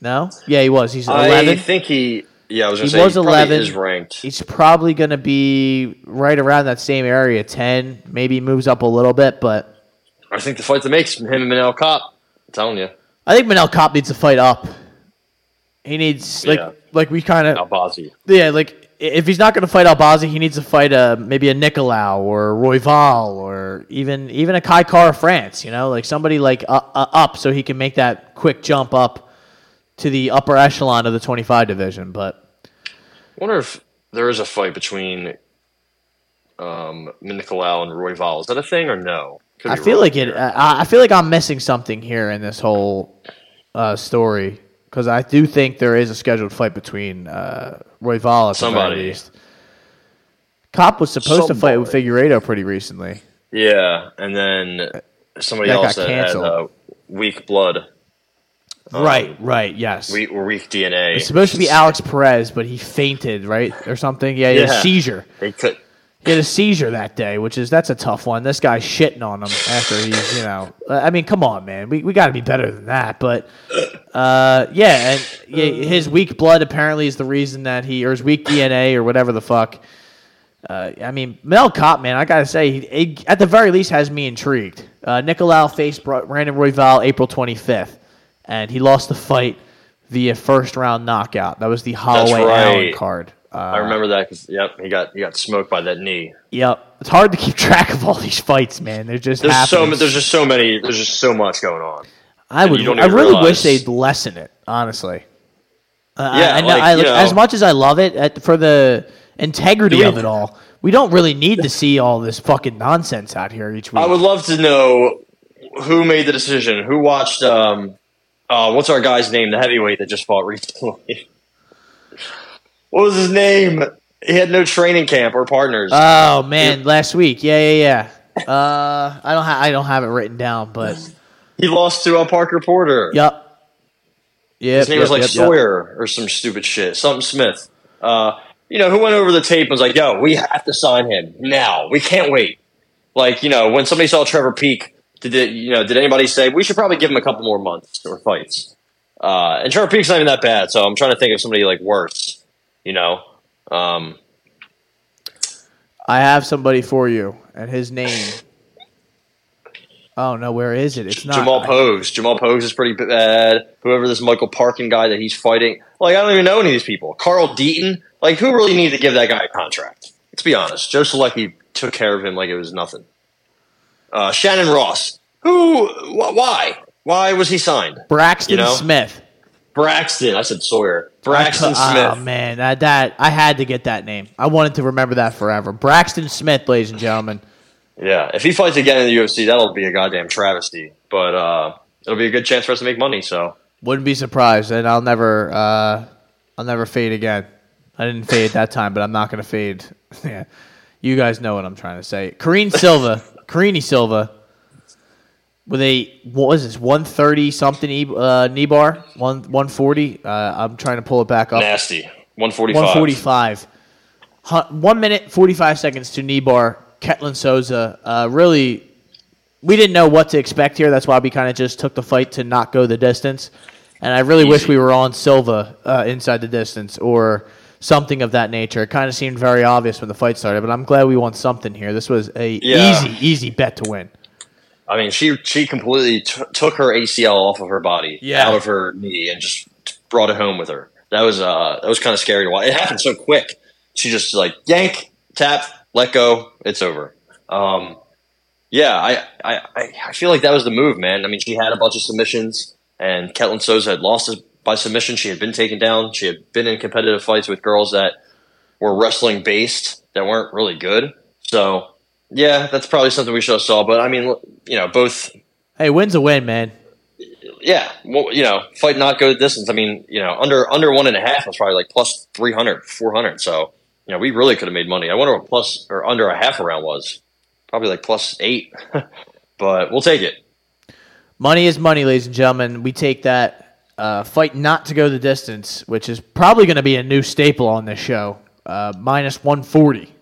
No, yeah, he was. He's eleven. I think he. Yeah, I was He say was he 11. is ranked. He's probably going to be right around that same area, 10, maybe moves up a little bit, but I think the fight that makes him and Manel Kape. I'm telling you, I think Manel Kape needs to fight up. He needs like Yeah. Like we kind of Albazi. yeah like if he's not going to fight Albazi, he needs to fight a maybe a Nicolau or a Royval or even even a Kai Kara-France. You know, like somebody like uh, uh, up so he can make that quick jump up to the upper echelon of the twenty five division. But I wonder if there is a fight between um, Nicolau and Royval. Is that a thing or no? Could I feel like it. I I feel like I'm missing something here in this whole uh, story because I do think there is a scheduled fight between uh, Royval at the Somebody. very least. Cop was supposed to fight with Somebody. Figueiredo pretty recently. Yeah, and then somebody That else got had uh, weak blood, right, right, yes. weak or weak DNA. it's supposed to be Alex Perez, but he fainted, right, or something. Yeah, he had a Yeah. seizure. They could. He had a seizure that day, which is that's a tough one. This guy's shitting on him after he's, you know, I mean, come on, man, we we got to be better than that. But uh, yeah, and yeah, his weak blood apparently is the reason that he or his weak DNA or whatever the fuck. Uh, I mean, Manel Kape, man, I gotta say, he, he at the very least has me intrigued. Uh, Nicolau faced Bra- Brandon Royval April 25th, and he lost the fight via first round knockout. That was the Holloway Allen card. Uh, I remember that because yep, he got he got smoked by that knee. Yep, it's hard to keep track of all these fights, man. They're just There's so happening. there's just so many. There's just so much going on. I would. I really realize. wish they'd lessen it. Honestly. Uh, Yeah, I, I know, like, I, know- as much as I love it at, for the integrity of it all, we don't really need to see all this fucking nonsense out here each week. I would love to know who made the decision. Who watched? Um, uh, what's our guy's name? The heavyweight that just fought recently. what was his name? He had no training camp or partners. oh man, last week, yeah, yeah, yeah. Uh, I don't. Ha- I don't have it written down, but he lost to uh, Parker Porter. yep. Yeah, His name yep, was like yep, yep. Sawyer or some stupid shit. Something Smith. Uh, you know, who went over the tape and was like, yo, we have to sign him now. We can't wait. Like, you know, when somebody saw Trevor Peek, did it, you know, did anybody say we should probably give him a couple more months or fights? Uh, and Trevor Peek's not even that bad, so I'm trying to think of somebody like worse, you know. Um, I have somebody for you, and his name. Oh no, where is it? It's not Jamal Pogues. Jamal Pogues is pretty bad. Whoever this Michael Parkin guy that he's fighting. Like, I don't even know any of these people. Carl Deaton. Like, who really needed to give that guy a contract? Let's be honest. Joe Solecki took care of him like it was nothing. Uh, Shannon Ross. Who? Wh- why? Why was he signed? Braxton you know? Smith. Braxton. I said Sawyer. Braxton I cou- Oh man, that, that I had to get that name. I wanted to remember that forever. Braxton Smith, ladies and gentlemen. Yeah. If he fights again in the UFC, that'll be a goddamn travesty. But uh, it'll be a good chance for us to make money. So Wouldn't be surprised, and I'll never, uh, I'll never fade again. I didn't fade that time, but I'm not going to fade. yeah, you guys know what I'm trying to say. Karine Silva, Karine Silva, with a what was this 130 something e- uh, knee bar, one 140. Uh, I'm trying to pull it back up. nasty. 145. 145. Hu- One minute, 45 seconds to knee bar. Ketlin Souza. Uh, really, we didn't know what to expect here. That's why we kind of just took the fight to not go the distance. And I really wish we were on Silva uh, inside the distance or something of that nature. It kind of seemed very obvious when the fight started, but I'm glad we won something here. This was a Yeah. easy, easy bet to win. I mean, she she completely t- took her ACL off of her body, Yeah. out of her knee, and just brought it home with her. That was uh that was kind of scary to watch. It happened so quick. She just like yank, tap, let go. It's over. Um, yeah, I, I I feel like that was the move, man. I mean, she had a bunch of submissions, and Ketlin Souza had lost by submission. She had been taken down. She had been in competitive fights with girls that were wrestling based that weren't really good. So yeah, that's probably something we should have saw. But I mean, you know, both Hey, win's a win, man. yeah, well, you know, fight not go the distance. I mean, you know, under under one and a half was probably like plus 300, 400. So, you know, we really could have made money. I wonder what plus or under a half a round was. Probably like plus eight. but we'll take it. Money is money, ladies and gentlemen. We take that uh, fight not to go the distance, which is probably going to be a new staple on this show. Uh, minus 140.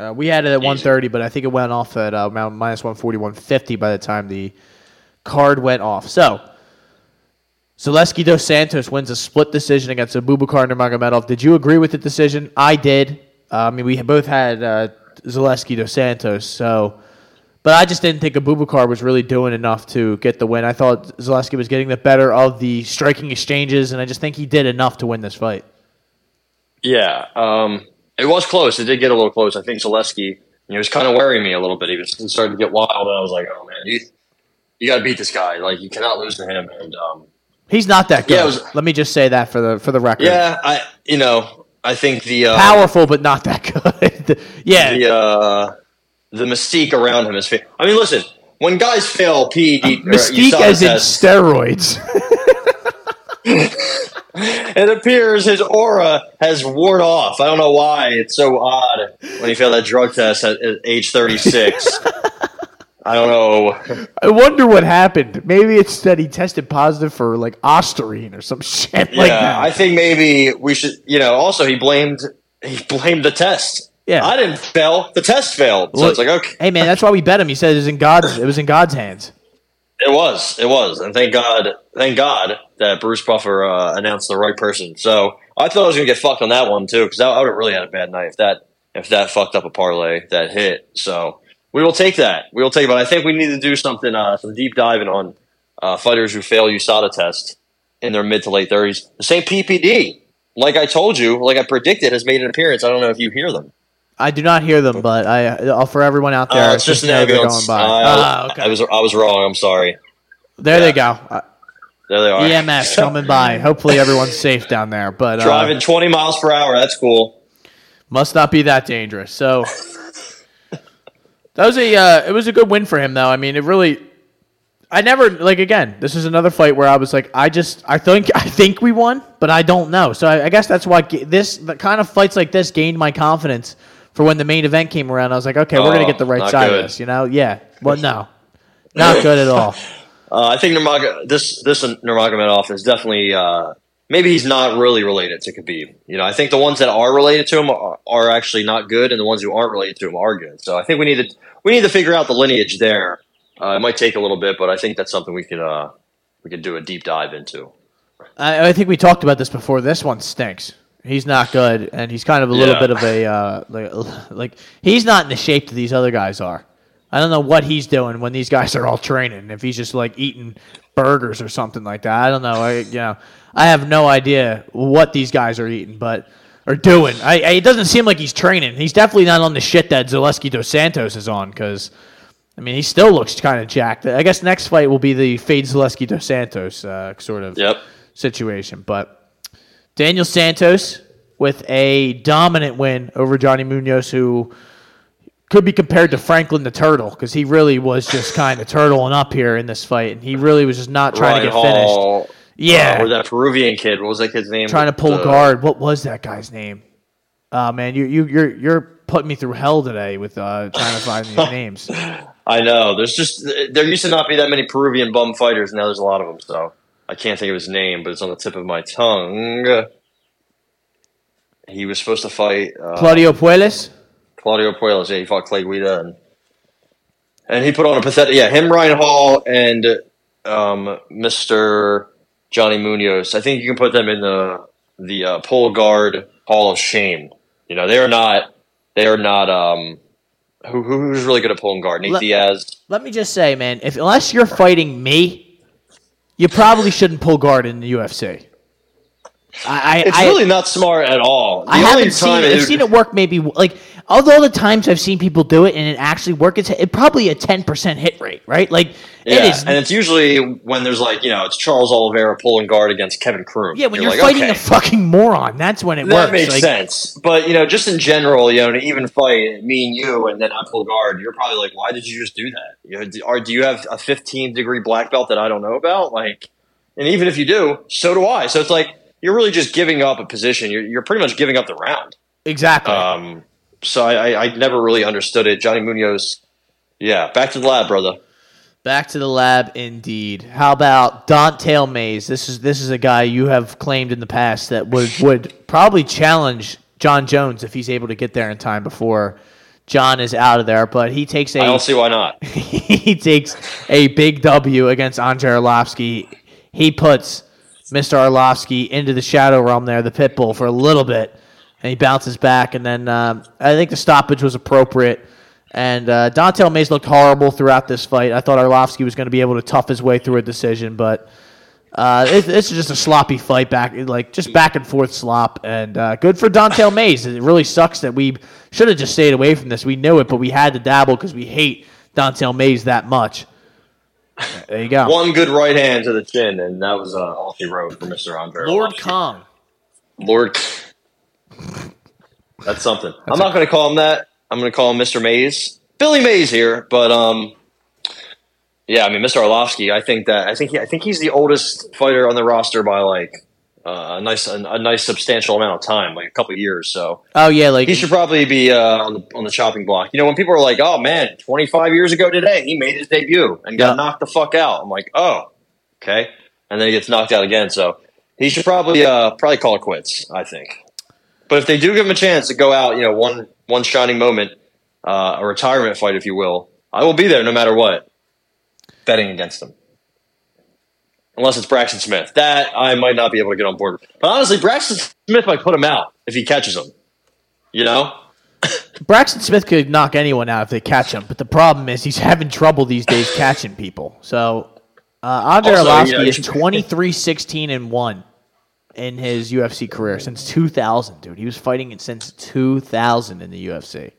Uh, we had it at 130, but I think it went off at uh, minus 140, 150 by the time the card went off. So, Zaleski dos Santos wins a split decision against Abubakar Nurmagomedov. Did you agree with the decision? I did. Uh, I mean, we both had uh, Zaleski dos Santos, so. But I just didn't think Abubakar was really doing enough to get the win. I thought Zaleski was getting the better of the striking exchanges, and I just think he did enough to win this fight. Yeah, um, it was close. It did get a little close. I think Zaleski, he was kind of worrying me a little bit. He was starting to get wild, and I was like, "Oh man, you, you got to beat this guy. Like you cannot lose to him." And um, He's not that good. Yeah, was- Let me just say that for the for the record. yeah, I you know I think the uh, powerful, but not that good. yeah, the uh, the mystique around him is. Fa- I mean, listen, when guys fail PED, or mystique as in steroids. it appears his aura has worn off. I don't know why. It's so odd when he failed that drug test at, at age 36. I don't know. I wonder what happened. Maybe it's that he tested positive for like ostarine or some shit like yeah, that. I think maybe we should. You know, also he blamed he blamed the test. Yeah. I didn't fail. The test failed. So Well, it's like okay, Hey man, that's why we bet him. He said it was in God's. It was in God's hands. It was, it was, and thank God, thank God that Bruce Buffer uh, announced the right person. So I thought I was gonna get fucked on that one too because I, I would have really had a bad night if that if that fucked up a parlay that hit. So we will take that. We will take. But I think we need to do something, uh, some deep diving on uh, fighters who fail USADA test in their mid to late thirties. The same PPD, like I told you, like I predicted, has made an appearance. I don't know if you hear them. I do not hear them, but I uh, for everyone out there, Uh, it's just an know they're ambulance. going by. Uh, Ah, okay. I was I was wrong. I'm sorry. there yeah. they go. Uh, There they are. EMS coming by. Hopefully everyone's safe down there. But uh, Driving 20 miles per hour. That's cool. must not be that dangerous. So that was a uh, it was a good win for him though. I mean, it really I never like again. This is another fight where I was like, I just I think I think we won, but I don't know. So I, I guess that's why ga- this the kind of fights like this gained my confidence for when the main event came around. I was like, okay, we're gonna Oh, get the right not side good. of this. You know? Yeah. Well, no, not good at all. Uh, I think Nurmag- this this Nurmagomedov is definitely uh, maybe he's not really related to Khabib. You know, I think the ones that are related to him are, are actually not good, and the ones who aren't related to him are good. So I think we need to we need to figure out the lineage there. Uh, it might take a little bit, but I think that's something we could uh, we could do a deep dive into. I, I think we talked about this before. This one stinks. He's not good, and he's kind of a little Yeah. bit of a uh, like, like he's not in the shape that these other guys are. I don't know what he's doing when these guys are all training. If he's just like eating burgers or something like that, I don't know. I you know I have no idea what these guys are eating, but are doing. I, I it doesn't seem like he's training. He's definitely not on the shit that Zaleski dos Santos is on because. I mean, he still looks kind of jacked. I guess next fight will be the Fade Zaleski dos Santos uh, sort of Yep. situation. But Daniel Santos with a dominant win over Johnny Munoz, who could be compared to Franklin the Turtle because he really was just kind of turtling up here in this fight, and he really was just not trying Ryan to get finished. Yeah, uh, or that Peruvian kid. What was that kid's name? trying to pull The- guard. What was that guy's name? Oh man, you you you're you're putting me through hell today with uh, trying to find these names. I know. There's just there used to not be that many Peruvian bum fighters. Now there's a lot of them. So I can't think of his name, but it's on the tip of my tongue. He was supposed to fight uh, Claudio Puelles. Claudio Puelles. Yeah, he fought Clay Guida, and and he put on a pathetic. Yeah, him, Ryan Hall, and um, Mister Johnny Munoz. I think you can put them in the the uh, pull guard Hall of Shame. You know, they are not. They are not. Um, who who's really good at pulling guard? Nate Let- Diaz. Let me just say, man, if unless you're fighting me, you probably shouldn't pull guard in the UFC. I, I, It's I, really not smart at all. The I haven't seen it. I've seen it work maybe like although the times I've seen people do it and it actually work, it's it probably a ten percent hit rate, right? Like yeah, it is. and it's usually when there's like you know it's Charles Oliveira pulling guard against Kevin Croom. yeah, when you're, like, fighting okay, a fucking moron, that's when it that works. makes Like, sense. But you know, just in general, you know, to even fight me and you, and then I pull guard, you're probably like, why did you just do that? You know, do- or do you have a 15 degree black belt that I don't know about? Like, and even if you do, so do I. So it's like you're really just giving up a position. You're you're pretty much giving up the round. Exactly. Um, so I, I, I never really understood it. Johnny Munoz, yeah, back to the lab, brother. Back to the lab, indeed. How about Don'Tale Mayes? This is this is a guy you have claimed in the past that would would probably challenge Jon Jones if he's able to get there in time before John is out of there. But he takes a I don't see why not. he takes a big W against Andre Arlovsky. He puts Mr. Arlovsky into the shadow realm there, the pit bull, for a little bit, and he bounces back. And then um, I think the stoppage was appropriate. And uh, Don'Tale Mayes looked horrible throughout this fight. I thought Arlovsky was going to be able to tough his way through a decision, but uh, it, this is just a sloppy fight back, like just back and forth slop. And uh, good for Don'Tale Mayes. It really sucks that we should have just stayed away from this. We knew it, but we had to dabble because we hate Don'Tale Mayes that much. There you go. One good right hand to the chin, and that was uh, all he wrote for Mr. Andre. Lord Kong. Lord. That's something. I'm not going to call him that. I'm going to call him Mr. Mays. Billy Mays here, but um, yeah, I mean, Mr. Arlovsky. I think that I think he, I think he's the oldest fighter on the roster by like uh, a nice a, a nice substantial amount of time, like a couple of years. So Oh yeah, like he should probably be uh, on the on the chopping block. You know, when people are like, "Oh man, 25 years ago today, he made his debut and got Yeah. knocked the fuck out," I'm like, "Oh, okay," and then he gets knocked out again. So he should probably uh, probably call it quits. I think. But if they do give him a chance to go out, you know, one one shining moment, uh, a retirement fight, if you will, I will be there no matter what. Betting against him. Unless it's Braxton Smith. That I might not be able to get on board. with. But honestly, Braxton Smith might put him out if he catches him. You know? Braxton Smith could knock anyone out if they catch him, but the problem is he's having trouble these days catching people. So uh, Andre Also, Arlovsky you is you- 23 16 and 1 in his UFC career since 2000, dude. He was fighting it since 2000 in the UFC.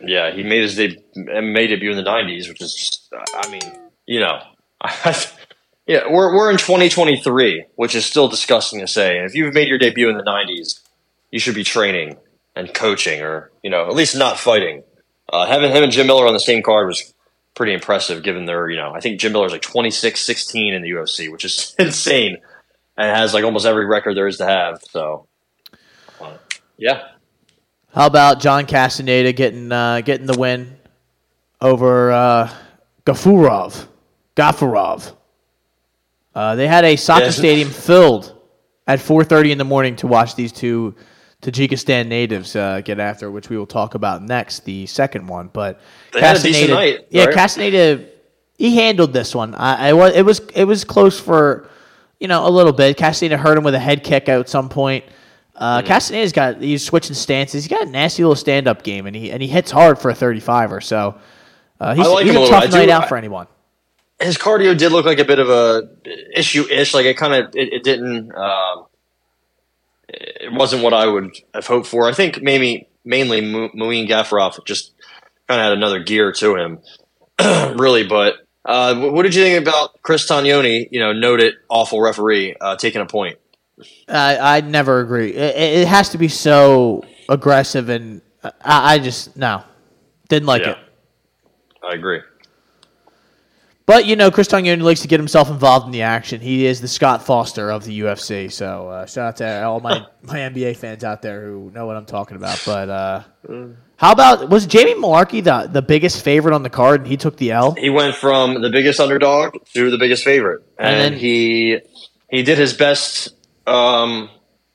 Yeah, he made his de- made debut in the '90s, which is, I mean, you know, yeah, we're we're in 2023, which is still disgusting to say. If you've made your debut in the '90s, you should be training and coaching, or you know, at least not fighting. Uh, having him and Jim Miller on the same card was pretty impressive, given their, you know, I think Jim Miller's like 26-16 in the UFC, which is insane, and has like almost every record there is to have. So, uh, yeah, How about John Castaneda getting uh, getting the win over uh, Gafurov? Gafurov. Uh, they had a soccer Yes. stadium filled at 4:30 in the morning to watch these two Tajikistan natives uh, get after, which we will talk about next, the second one. But They night, yeah, right? Castaneda, he handled this one. I, I was it was it was close for you know a little bit. Castaneda hurt him with a head kick at some point. Uh, Castaneda's got he's switching stances. He's got a nasty little stand up game, and he and he hits hard for a thirty five or so. Uh, he's like he's a a tough do- night out for anyone. his cardio did look like a bit of a issue ish. Like it kind of it, it didn't. Um, it wasn't what I would have hoped for. I think maybe mainly Mu- Muin Gafurov just kind of had another gear to him, really. But uh, what did you think about Chris Tognoni? You know, noted awful referee uh, taking a point. I I never agree. It, it has to be so aggressive, and I, I just no, didn't like Yeah. it. I agree. But you know, Chris Tognoni likes to get himself involved in the action. He is the Scott Foster of the UFC. So uh, shout out to all my, my NBA fans out there who know what I'm talking about. But uh, how about was Jamie Mullarkey the the biggest favorite on the card, and he took the L? He went from the biggest underdog to the biggest favorite, and, And then- he he did his best. Um,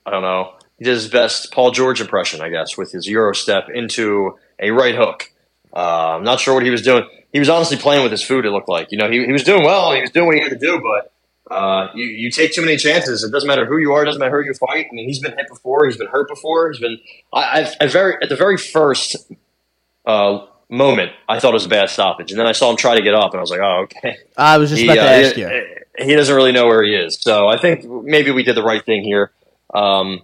I don't know. He did his best Paul George impression, I guess, with his Euro step into a right hook. Uh, I'm not sure what he was doing. He was honestly playing with his food. It looked like you know he, he was doing well. He was doing what he had to do, but uh, you you take too many chances. It doesn't matter who you are. It doesn't matter who you fight. I mean, he's been hit before. He's been hurt before. He's been. I, I've, at very at the very first uh, moment, I thought it was a bad stoppage, and then I saw him try to get up, and I was like, oh okay. I was just He, about to uh, ask he, you. he doesn't really know where he is, so I think maybe we did the right thing here. Um,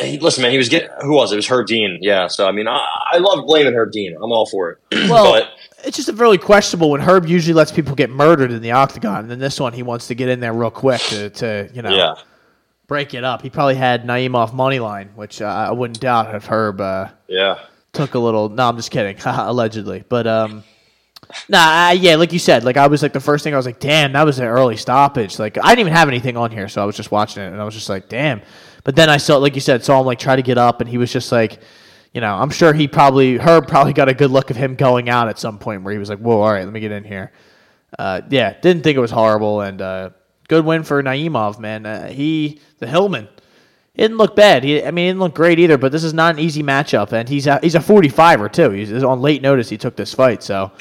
he- listen, man, he was getting who was it? It was Herb Dean, yeah. So I mean, I, I love blaming Herb Dean. I'm all for it. Well, but it's just a really questionable when Herb usually lets people get murdered in the octagon, and then this one he wants to get in there real quick to, to you know yeah, break it up. He probably had Naimov money line, which uh, I wouldn't doubt if Herb uh, yeah, took a little. No, I'm just kidding, allegedly. But um, nah, I, yeah, like you said, like I was like the first thing I was like, damn, that was an early stoppage. Like I didn't even have anything on here, so I was just watching it, and I was just like, damn. But then I saw, like you said, saw him like try to get up, and he was just like, you know, I'm sure he probably Herb probably got a good look of him going out at some point where he was like, "Whoa, all right, let me get in here." Uh, yeah, didn't think it was horrible, and uh, good win for Naimov, man. Uh, he the Hillman. He didn't look bad. He, I mean, he didn't look great either. But this is not an easy matchup, and he's a, he's a 45er too. He's on late notice. He took this fight, so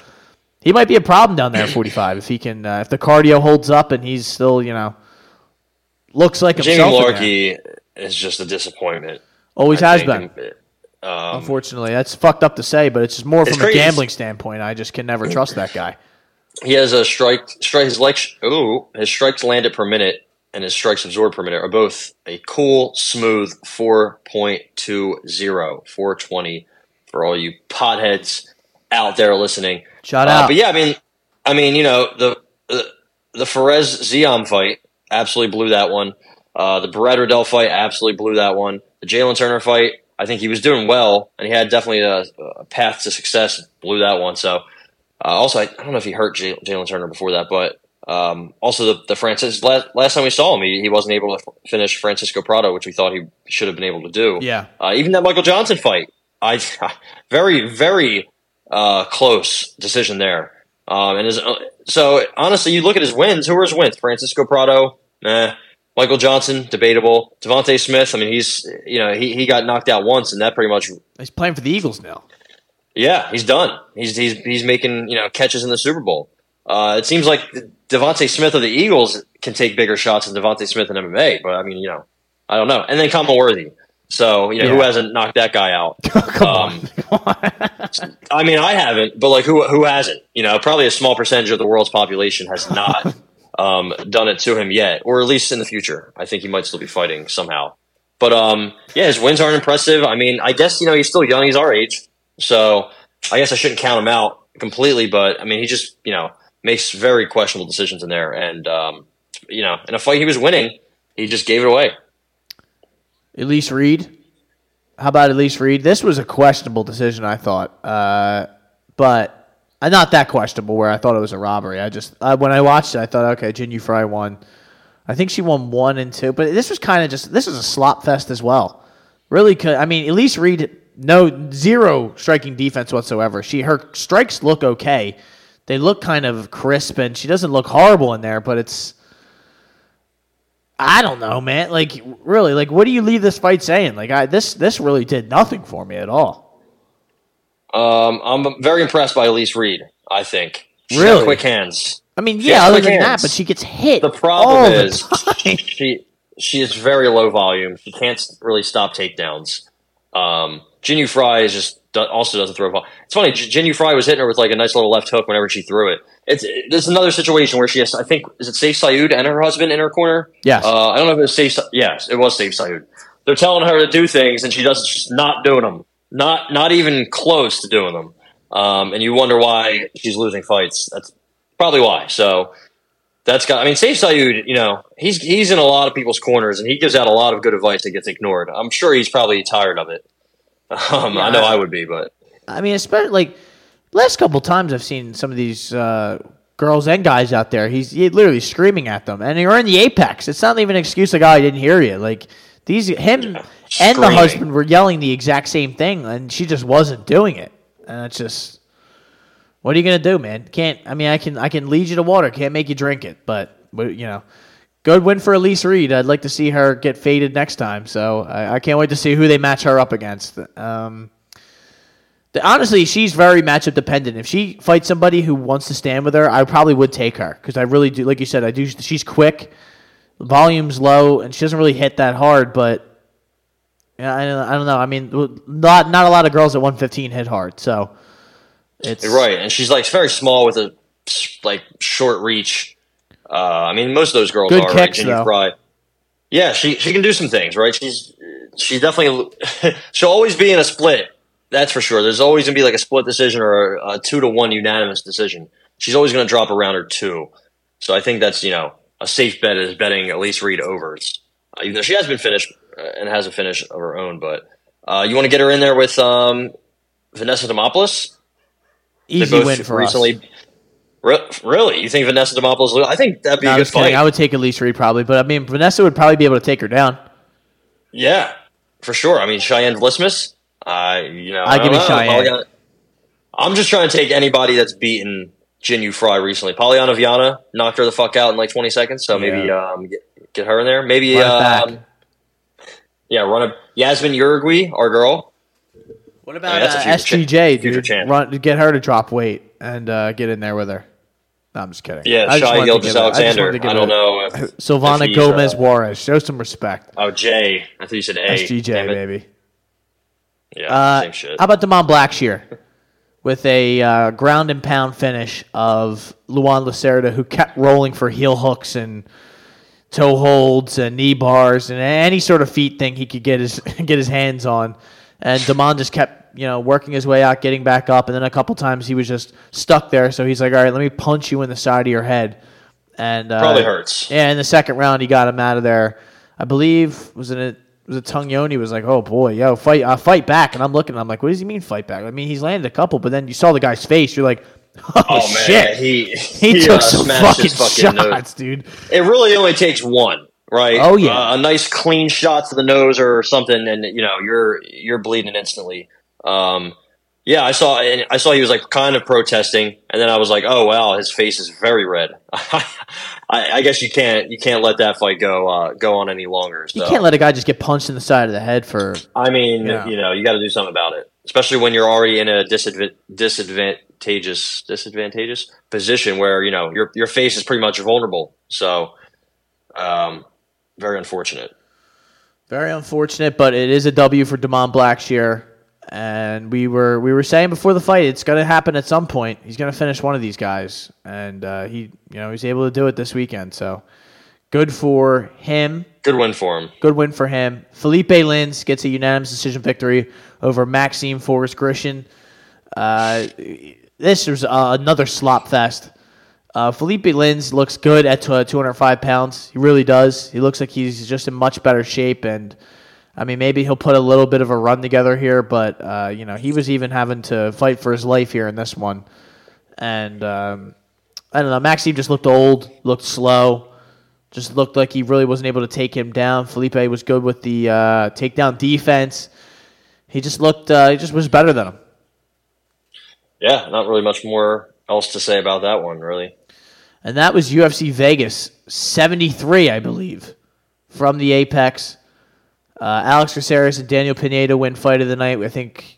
he might be a problem down there at 45 if he can if the cardio holds up and he's still you know looks like Jamie himself. there. Larkey is just a disappointment. Always I has been. Um, Unfortunately, that's fucked up to say, but it's just more It's from a gambling standpoint. I just can never trust that guy. he has a strike. Strike his like. Ooh, his strikes landed per minute and his strikes absorbed per minute are both a cool, smooth 4.20, 420 for all you potheads out there listening. Shout Uh, out. but yeah, I mean, I mean, you know, the the, the Fares Ziam fight absolutely blew that one. Uh, the Brad Riddell fight absolutely blew that one. The Jalen Turner fight, I think he was doing well, and he had definitely a, a path to success. Blew that one. So, uh, also, I, I don't know if he hurt J- Jalen Turner before that, but um, also the the Francis last, last time we saw him, he, he wasn't able to f- finish Francisco Prado, which we thought he should have been able to do. Yeah. Uh, even that Michael Johnson fight, I very very uh, close decision there. Um, and his, uh, so honestly, you look at his wins. Who were his wins? Francisco Prado, nah. Michael Johnson, debatable. Devontae Smith. I mean, he's you know he, he got knocked out once, and that pretty much He's playing for the Eagles now. yeah he's done. He's he's he's making you know catches in the Super Bowl. Uh, it seems like Devontae Smith of the Eagles can take bigger shots than Devontae Smith in MMA, but I mean you know I don't know. And then Khama Worthy. So you know who hasn't knocked that guy out? Come Um, on. I mean, I haven't, but like, who who hasn't? You know, probably a small percentage of the world's population has not um, done it to him yet, or at least in the future. I think he might still be fighting somehow. But um, yeah, his wins aren't impressive. I mean, I guess you know he's still young; he's our age, so I guess I shouldn't count him out completely. But I mean, he just you know makes very questionable decisions in there, and um, you know, in a fight he was winning, he just gave it away. Elise Reed. How about Elise Reed? This was a questionable decision, I thought, uh, but not that questionable where I thought it was a robbery. I just uh, when I watched it, I thought, okay, Jinh Yu Frey won. I think she won one and two, but this was kind of just this was a slop fest as well. Really, could I mean Elise Reed? No zero striking defense whatsoever. She her strikes look okay. They look kind of crisp, and she doesn't look horrible in there. But it's I don't know, man. Like, really, like, what do you leave this fight saying? Like, I this this really did nothing for me at all. Um, I'm very impressed by Elise Reed. I think She's Really? quick hands. I mean, yeah, other than that, but she gets hit. The problem the is time. she she is very low volume. She can't really stop takedowns. Um, Jinh Yu Frey is just also doesn't throw. Vol- it's funny. J- Jinh Yu Frey was hitting her with like a nice little left hook whenever she threw it. It's there's another situation where she has. I think is it Saif Sayud and her husband in her corner. Yes. Uh, I don't know if it was Safe. Yes, it was Saif Sayud. They're telling her to do things and she doesn't. She's not doing them. Not not even close to doing them. Um, and you wonder why she's losing fights. That's probably why. So that's got. I mean, Saif Sayud, you know, he's he's in a lot of people's corners, and he gives out a lot of good advice that gets ignored. I'm sure he's probably tired of it. Um, I know I would be, but I mean, especially like last couple times I've seen some of these uh, girls and guys out there. He's he literally screaming at them, and you're in the apex. It's not even an excuse like, "Oh, I didn't hear you." Like these, him and the husband were yelling the exact same thing, and she just wasn't doing it. And it's just, what are you gonna do, man? Can't. I mean, I can I can lead you to water, can't make you drink it, but but, you know. Good win for Elise Reed. I'd like to see her get faded next time. So I, I can't wait to see who they match her up against. Um, the- honestly, she's very matchup dependent. If she fights somebody who wants to stand with her, I probably would take her because I really do. Like you said, I do. She's quick, volume's low, and she doesn't really hit that hard. But yeah, I, don't- I don't know. I mean, not not a lot of girls at 115 hit hard. So it's right. And she's like very small with a like short reach. Uh, I mean, most of those girls Good are kicks, right? though. Frey. Yeah, she she can do some things, right? She's she definitely she'll always be in a split. That's for sure. There's always gonna be like a split decision or a, a two to one unanimous decision. She's always gonna drop around her two. So I think that's you know a safe bet is betting at least Reed overs. Uh, even though she has been finished and has a finish of her own, but uh, you want to get her in there with um, Vanessa Demopoulos. Easy win for recently. us. Re- really, you think Vanessa Demopoulos? I think that'd be No, a I good kidding. fight. I would take Elise Reed probably, but I mean Vanessa would probably be able to take her down. yeah, for sure. I mean Cheyenne Vlismas. I you know I give don't you know. Cheyenne. Polyana- I'm just trying to take anybody that's beaten Jinh Yu Frey recently. Polyana Viana knocked her the fuck out in like 20 seconds, so maybe Yeah. um, get, get her in there. Maybe Run it back. um, yeah, run a Yazmin Jauregui, our girl. What I about mean, that's a uh, SGJ, cha- dude? champ. Run, get her to drop weight and uh, get in there with her. No, I'm just kidding. Yeah, I just Shai wanted to Gilgeous give it- I Alexander. I, don't it- know. If, Silvana if Gomez uh, Juarez. Show some respect. oh, Jay. I thought you said A. SGJ, Damn it. baby. Yeah, Uh, same shit. How about Damon Blackshear with a uh, ground and pound finish of Luan Lacerda, who kept rolling for heel hooks and toe holds and knee bars and any sort of feet thing he could get his get his hands on. And Damon just kept you know working his way out, getting back up, and then a couple times he was just stuck there. So he's like, "All right, let me punch you in the side of your head." And uh, Probably hurts. Yeah, in the second round, he got him out of there. I believe was it was it Tognoni was like, "Oh boy, yo, fight, uh, fight back!" And I'm looking, I'm like, "What does he mean fight back?" I mean, he's landed a couple, but then you saw the guy's face, you're like, "Oh, Oh man, shit!" he he, he, took uh, some smashed fucking, his fucking nose. shots, dude. It really only takes one, right? Oh, yeah. Uh, a nice clean shot to the nose or something, and you know you're you're bleeding instantly. Um, yeah, I saw and I saw he was like kind of protesting, and then I was like, oh wow, his face is very red. I, I guess you can't you can't let that fight go uh, go on any longer. So. You can't let a guy just get punched in the side of the head for. I mean, Yeah. you know, you got to do something about it, especially when you're already in a disadva- disadvantageous disadvantageous position where you know your your face is pretty much vulnerable. So, um, very unfortunate. Very unfortunate, but it is a W for Damon Blackshear. And we were we were saying before the fight, it's going to happen at some point. He's going to finish one of these guys, and uh, he you know he's able to do it this weekend. So good for him. Good win for him. Good win for him. Felipe Lins gets a unanimous decision victory over Maxime Forrest Grishin. Uh, this was uh, another slop fest. Uh, Felipe Lins looks good at uh, 205 pounds. He really does. He looks like he's just in much better shape. And, I mean, maybe he'll put a little bit of a run together here, but, uh, you know, he was even having to fight for his life here in this one. And, um, I don't know. Maxime just looked old, looked slow, just looked like he really wasn't able to take him down. Felipe was good with the uh, takedown defense. He just looked, uh, he just was better than him. Yeah, not really much more else to say about that one, really. And that was UFC Vegas 73, I believe, from the Apex. Uh, Alex Caceres and Daniel Pineda win fight of the night. I think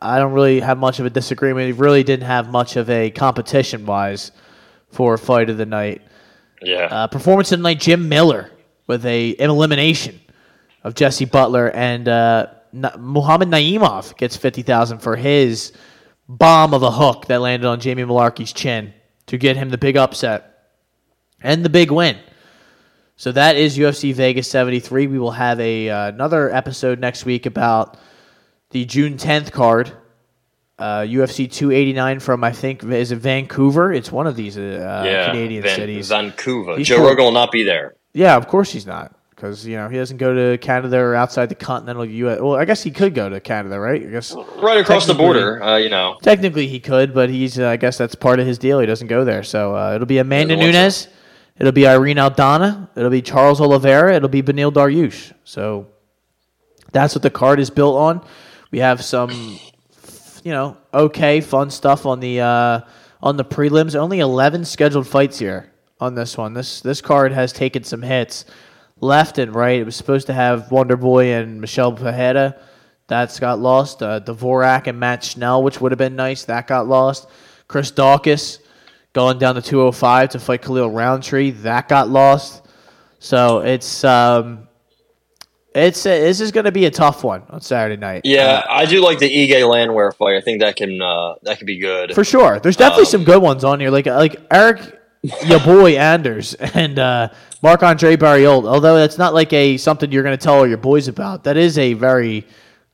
I don't really have much of a disagreement. He really didn't have much of a competition wise for fight of the night. Yeah, Uh, performance of the night, Jim Miller with a an elimination of Jesse Butler and uh, Muhammad Naimov gets fifty thousand for his bomb of a hook that landed on Jamie Mullarkey's chin to get him the big upset and the big win. So that is UFC Vegas 73. We will have a uh, another episode next week about the June 10th card. Uh, UFC 289 from I think is it Vancouver? It's one of these uh, yeah. Canadian Van- cities. Vancouver. He's Joe. Rogan will not be there. Yeah, of course he's not, because you know he doesn't go to Canada or outside the continental U.S. Well, I guess he could go to Canada, right? I guess Right across the border, uh, you know. technically he could, but he's uh, I guess that's part of his deal. He doesn't go there, so uh, it'll be Amanda Doesn't want to. Nunes, it'll be Irene Aldana, it'll be Charles Oliveira, it'll be Beneil Dariush. So that's what the card is built on. We have some, you know, okay, fun stuff on the uh, on the prelims. Only eleven scheduled fights here on this one. This this card has taken some hits left and right. It was supposed to have Wonder Boy and Michelle Pajeda. That's got lost. Uh, Dvorak and Matt Schnell, which would have been nice. That got lost. Chris Daukaus going down to 205 to fight Khalil Rountree. That got lost. So it's um, it's this is going to be a tough one on Saturday night. Yeah, I do like the Ige Landwehr fight. I think that can uh, that can be good. For sure. There's definitely Um, some good ones on here. Like like Eric your boy Anders and uh, Marc Andre Barriault. Although that's not like a something you're gonna tell all your boys about. That is a very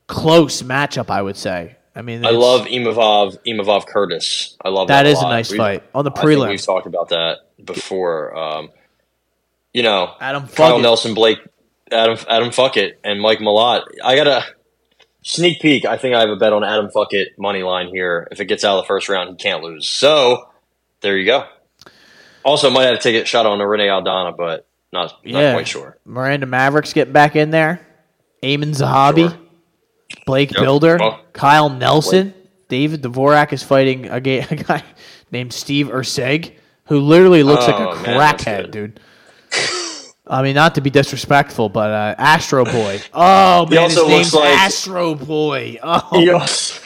close matchup, I would say. I mean I love Imavov Imavov Curtis. I love That that. is a lot. nice We've- fight. On the think we've talked about that before. Um, you know, Adam Kyle Fuckett. Nelson, Blake, Adam Adam Fuckett, and Mike Malott. I got a sneak peek. I think I have a bet on Adam Fuckett money line here. If it gets out of the first round, he can't lose. So there you go. Also, might have to take a shot on Rene Aldana, but not not Yeah. quite sure. Miranda Maverick's getting back in there. Aiemann Zahabi. Sure. Blake Yep. Builder, Well- Kyle Nelson, David Dvorak is fighting a, ga- a guy named Steve Erceg, who literally looks like Oh, a crackhead, dude. I mean, not to be disrespectful, but uh, Astro Boy. Oh man, also his name's like- Astro Boy. Oh, He also,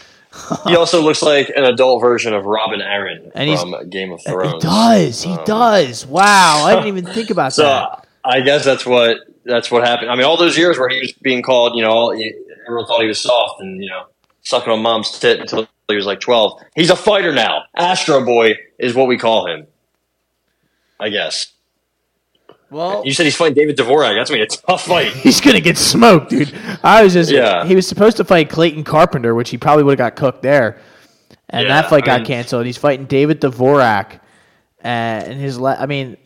he also looks like an adult version of Robin Arryn And from Game of Thrones. he does. He Um, does. Wow, I didn't even think about So that. I guess that's what that's what happened. I mean, all those years where he was being called, you know, all, everyone thought he was soft and you know sucking on mom's tit until he was like twelve. He's a fighter now. Astro Boy is what we call him. I guess. Well, You said he's fighting David Dvorak. That's gonna be a tough fight. he's gonna get smoked, dude. I was just Yeah. he was supposed to fight Clayton Carpenter, which he probably would have got cooked there, and Yeah, that fight I got mean- canceled. He's fighting David Dvorak, uh, and his la- I mean,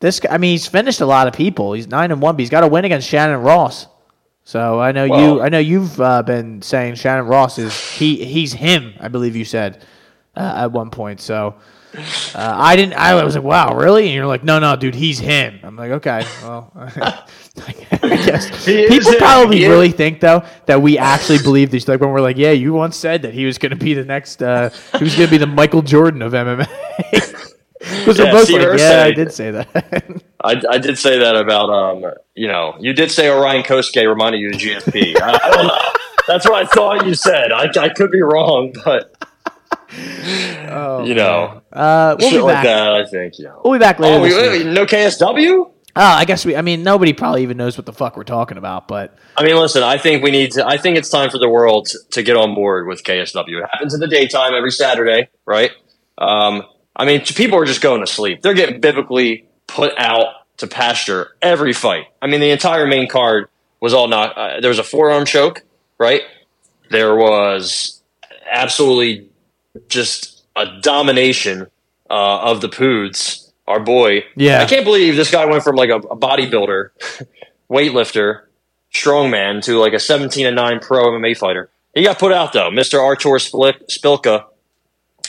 this guy. I mean, he's finished a lot of people. He's nine and one, but he's got a win against Shannon Ross. So I know you. I know you've uh, been saying Shannon Ross is he. He's him. I believe you said uh, at one point. So. Uh, I didn't. I was like, "Wow, really?" And you're like, "No, no, dude, he's him." I'm like, "Okay, well, I guess people probably He is- really think though that we actually believe these. Like when we're like, "Yeah, you once said that he was going to be the next. Uh, he was going to be the Michael Jordan of MMA." Because Yeah, like, "Yeah, I did say that." I, I did say that about um you know you did say Orion Cosce reminded you of GSP. I, I don't know. That's what I thought you said. I, I could be wrong, but oh, you know uh, we'll shit be like back. that. I think you know. We'll be back later. Oh, we, this wait, week. no KSW. Oh, I guess we. I mean, nobody probably even knows what the fuck we're talking about, but I mean, listen. I think we need to. I think it's time for the world to, to get on board with KSW. It happens in the daytime every Saturday, right? Um, I mean, people are just going to sleep. They're getting biblically put out to pasture every fight. I mean, the entire main card was all not. Uh, there was a forearm choke, right? There was absolutely just a domination uh, of the Poods. Our boy, Yeah. I can't believe this guy went from like a, a bodybuilder, weightlifter, strongman to like a 17 and 9 pro MMA fighter. He got put out though. Mr. Artur Spil- Szpilka,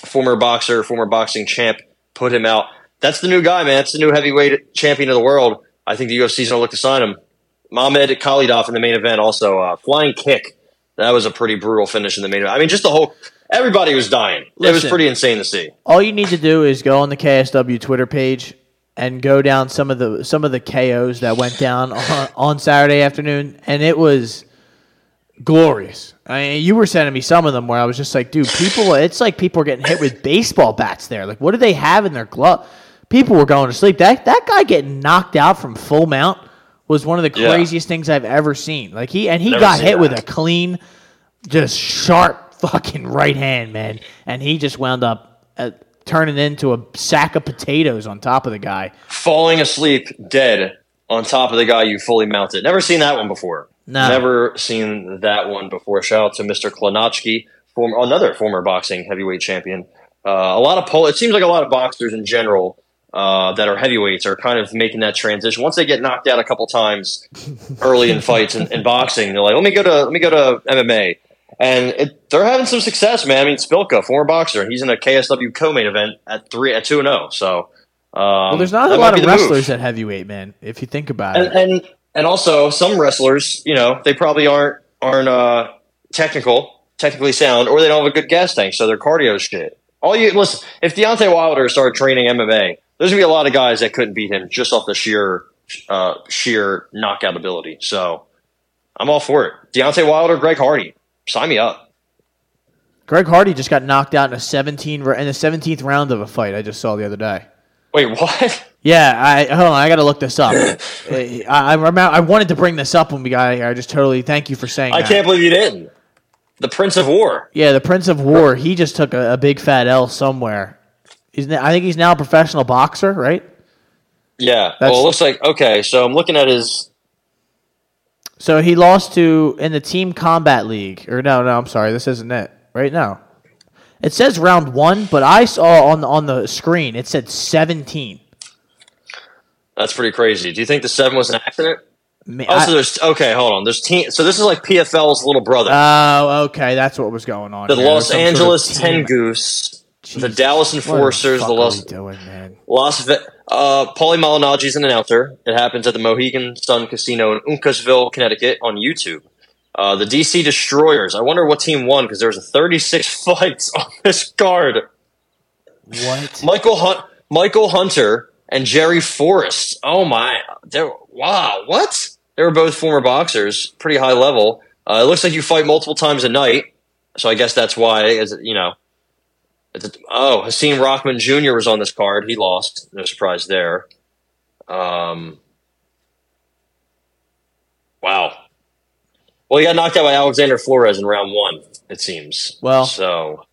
former boxer, former boxing champ, put him out. That's the new guy, man. That's the new heavyweight champion of the world. I think the UFC's gonna look to sign him. Mamed Khalidov in the main event, also uh, flying kick. That was a pretty brutal finish in the main event. I mean, just the whole everybody was dying. it was pretty insane to see. all you need to do is go on the KSW Twitter page and go down some of the some of the KOs that went down on, on Saturday afternoon, and it was glorious. I mean, you were sending me some of them where I was just like, dude, people. It's like people are getting hit with baseball bats there. Like, what do they have in their glove? People were going to sleep. That that guy getting knocked out from full mount was one of the Yeah. craziest things I've ever seen. Like he and he Never got hit with a clean just sharp fucking right hand, man. And he just wound up uh, turning into a sack of potatoes on top of the guy. falling asleep dead on top of the guy you fully mounted. Never seen that one before. No. Never seen that one before. Shout out to Mr. Klonachki, former, another former boxing heavyweight champion. Uh, a lot of pol- it seems like a lot of boxers in general uh, that are heavyweights are kind of making that transition. Once they get knocked out a couple times early in fights in, in boxing, they're like, "Let me go to let me go to MMA." And it, they're having some success, man. I mean, Szpilka, former boxer, he's in a KSW co-main event at three at two and zero. So, um, Well, there's not a lot of the move. wrestlers at heavyweight, man. If you think about and, it, and and also some wrestlers, you know, they probably aren't aren't uh, technical, technically sound, or they don't have a good gas tank, so their cardio shit. All you listen, if Deontay Wilder started training MMA, there's gonna be a lot of guys that couldn't beat him just off the sheer uh, sheer knockout ability. So I'm all for it. Deontay Wilder, Greg Hardy, sign me up. Greg Hardy just got knocked out in a 17 in the 17th round of a fight I just saw the other day. Wait, what? Yeah, I hold on. I got to look this up. I, I remember. I wanted to bring this up when we got here. I just totally thank you for saying. I that. can't believe you didn't. The Prince of War. Yeah, the Prince of War. He just took a, a big fat L somewhere. He's. I think he's now a professional boxer, right? Yeah. That's- well, it looks like okay. So I'm looking at his So he lost to in the Team Combat League. Or no, no, I'm sorry. This isn't it. Right now, it says round one, but I saw on the, on the screen it said 17. That's pretty crazy. Do you think the seven was an accident? Ma- Oh, I- there's okay. Hold on. There's team. So this is like PFL's little brother, Oh, okay, that's what was going on. the here. Los Angeles sort of Angeles team- Tengoose, the Jesus, Dallas Enforcers, the are Los doing, man? Las Ve- uh, Paulie Malignaggi's an announcer. It happens at the Mohegan Sun Casino in Uncasville, Connecticut, on YouTube. Uh, the DC Destroyers. I wonder what team won because there was a 36 fights on this card. What? Michael Hunt, Michael Hunter, and Jerry Forrest. Oh my! They're, wow, what? They were both former boxers, pretty high level. Uh, it looks like you fight multiple times a night, so I guess that's why. Is you know? Oh, Hasim Rahman Jr. was on this card. He lost. No surprise there. Um, wow. Well, he got knocked out by Alexander Flores in round one. It seems. Well, so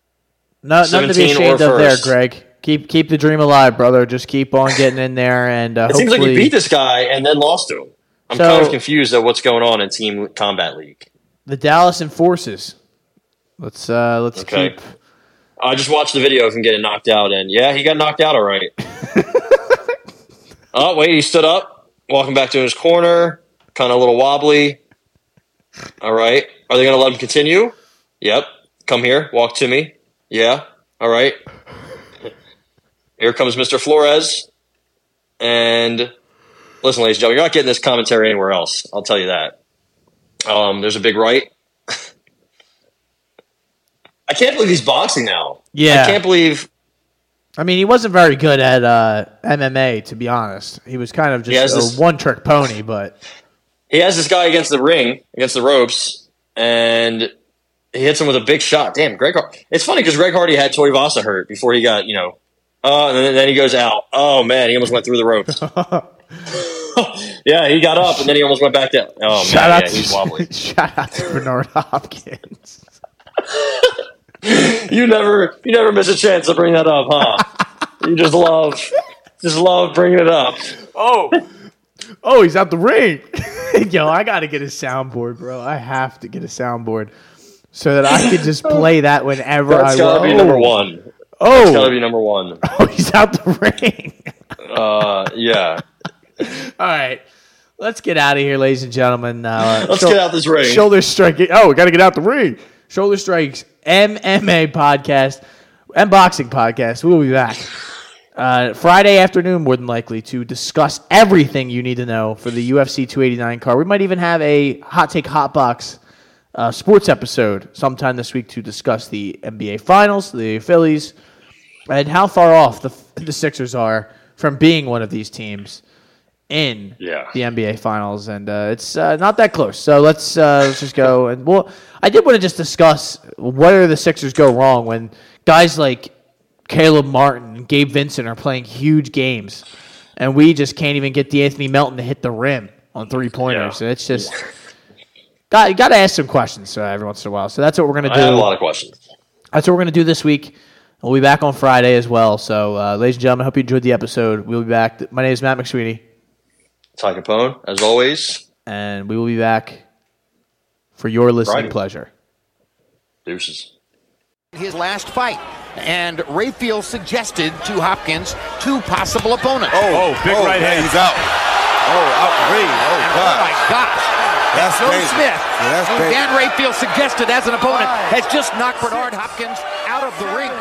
no, nothing to be 17 or ashamed of there. Greg. Keep keep the dream alive, brother. Just keep on getting in there, and uh, It seems like you hopefully beat this guy and then lost to him. I'm So- kind of confused at what's going on in Team Combat League. the Dallas Enforcers. Let's uh let's Okay. keep. I just watched the video of him getting knocked out, and yeah, he got knocked out all right. oh, wait, he stood up, walking back to his corner, kind of a little wobbly. All right. Are they going to let him continue? Yep. Come here, walk to me. Yeah. All right. Here comes Mr. Flores. And listen, ladies and gentlemen, you're not getting this commentary anywhere else. I'll tell you that. Um, there's a big right. I can't believe he's boxing now. Yeah. I can't believe I mean, he wasn't very good at uh, MMA, to be honest. He was kind of just this- a one trick pony, but he has this guy against the ring, against the ropes, and he hits him with a big shot. Damn, Greg. Har- it's funny because Greg Hardy had Tuivasa hurt before he got, you know, uh, and then, then he goes out. Oh man, he almost went through the ropes. yeah, he got up and then he almost went back down. Oh shout man, out yeah, to he's wobbly. shout out to Bernard Hopkins. You never, you never miss a chance to bring that up, huh? you just love, just love bringing it up. Oh, oh, he's out the ring. Yo, I got to get a soundboard, bro. I have to get a soundboard so that I can just play that whenever That's I gotta want. be number one. That's Oh, gotta be number one. oh, he's out the ring. Uh, yeah. All right. Let's get out of here, ladies and gentlemen. Uh, Let's shou- get out this ring. Shoulder strike. Oh, we got to get out the ring. Shoulder strikes MMA podcast and boxing podcast. We'll be back uh, Friday afternoon, more than likely, to discuss everything you need to know for the UFC 289 card. We might even have a hot take, hot box uh, sports episode sometime this week to discuss the NBA Finals, the Phillies, and how far off the the Sixers are from being one of these teams in Yeah. the NBA Finals, and uh, it's uh, not that close. So let's uh, let's just go and well, I did want to just discuss where the Sixers go wrong when guys like Caleb Martin and Gabe Vincent are playing huge games, and we just can't even get the Anthony Melton to hit the rim on three pointers. Yeah. It's just got got to ask some questions uh, every once in a while. So that's what we're gonna I have a do. lot of questions. That's what we're gonna do this week. We'll be back on Friday as well. So, uh, ladies and gentlemen, I hope you enjoyed the episode. We'll be back. My name is Matt McSweeney. Ty Capone, as always. and we will be back for your listening Friday. pleasure. Deuces. his last fight. And Rafael suggested to Hopkins two possible opponents. Oh, oh big oh, right hand. He's out. Oh, out the ring. Oh, Oh my gosh. That's Joe crazy. Smith, Yeah, that's who crazy. Dan Rafael suggested as an opponent, has just knocked Bernard Hopkins out of the ring.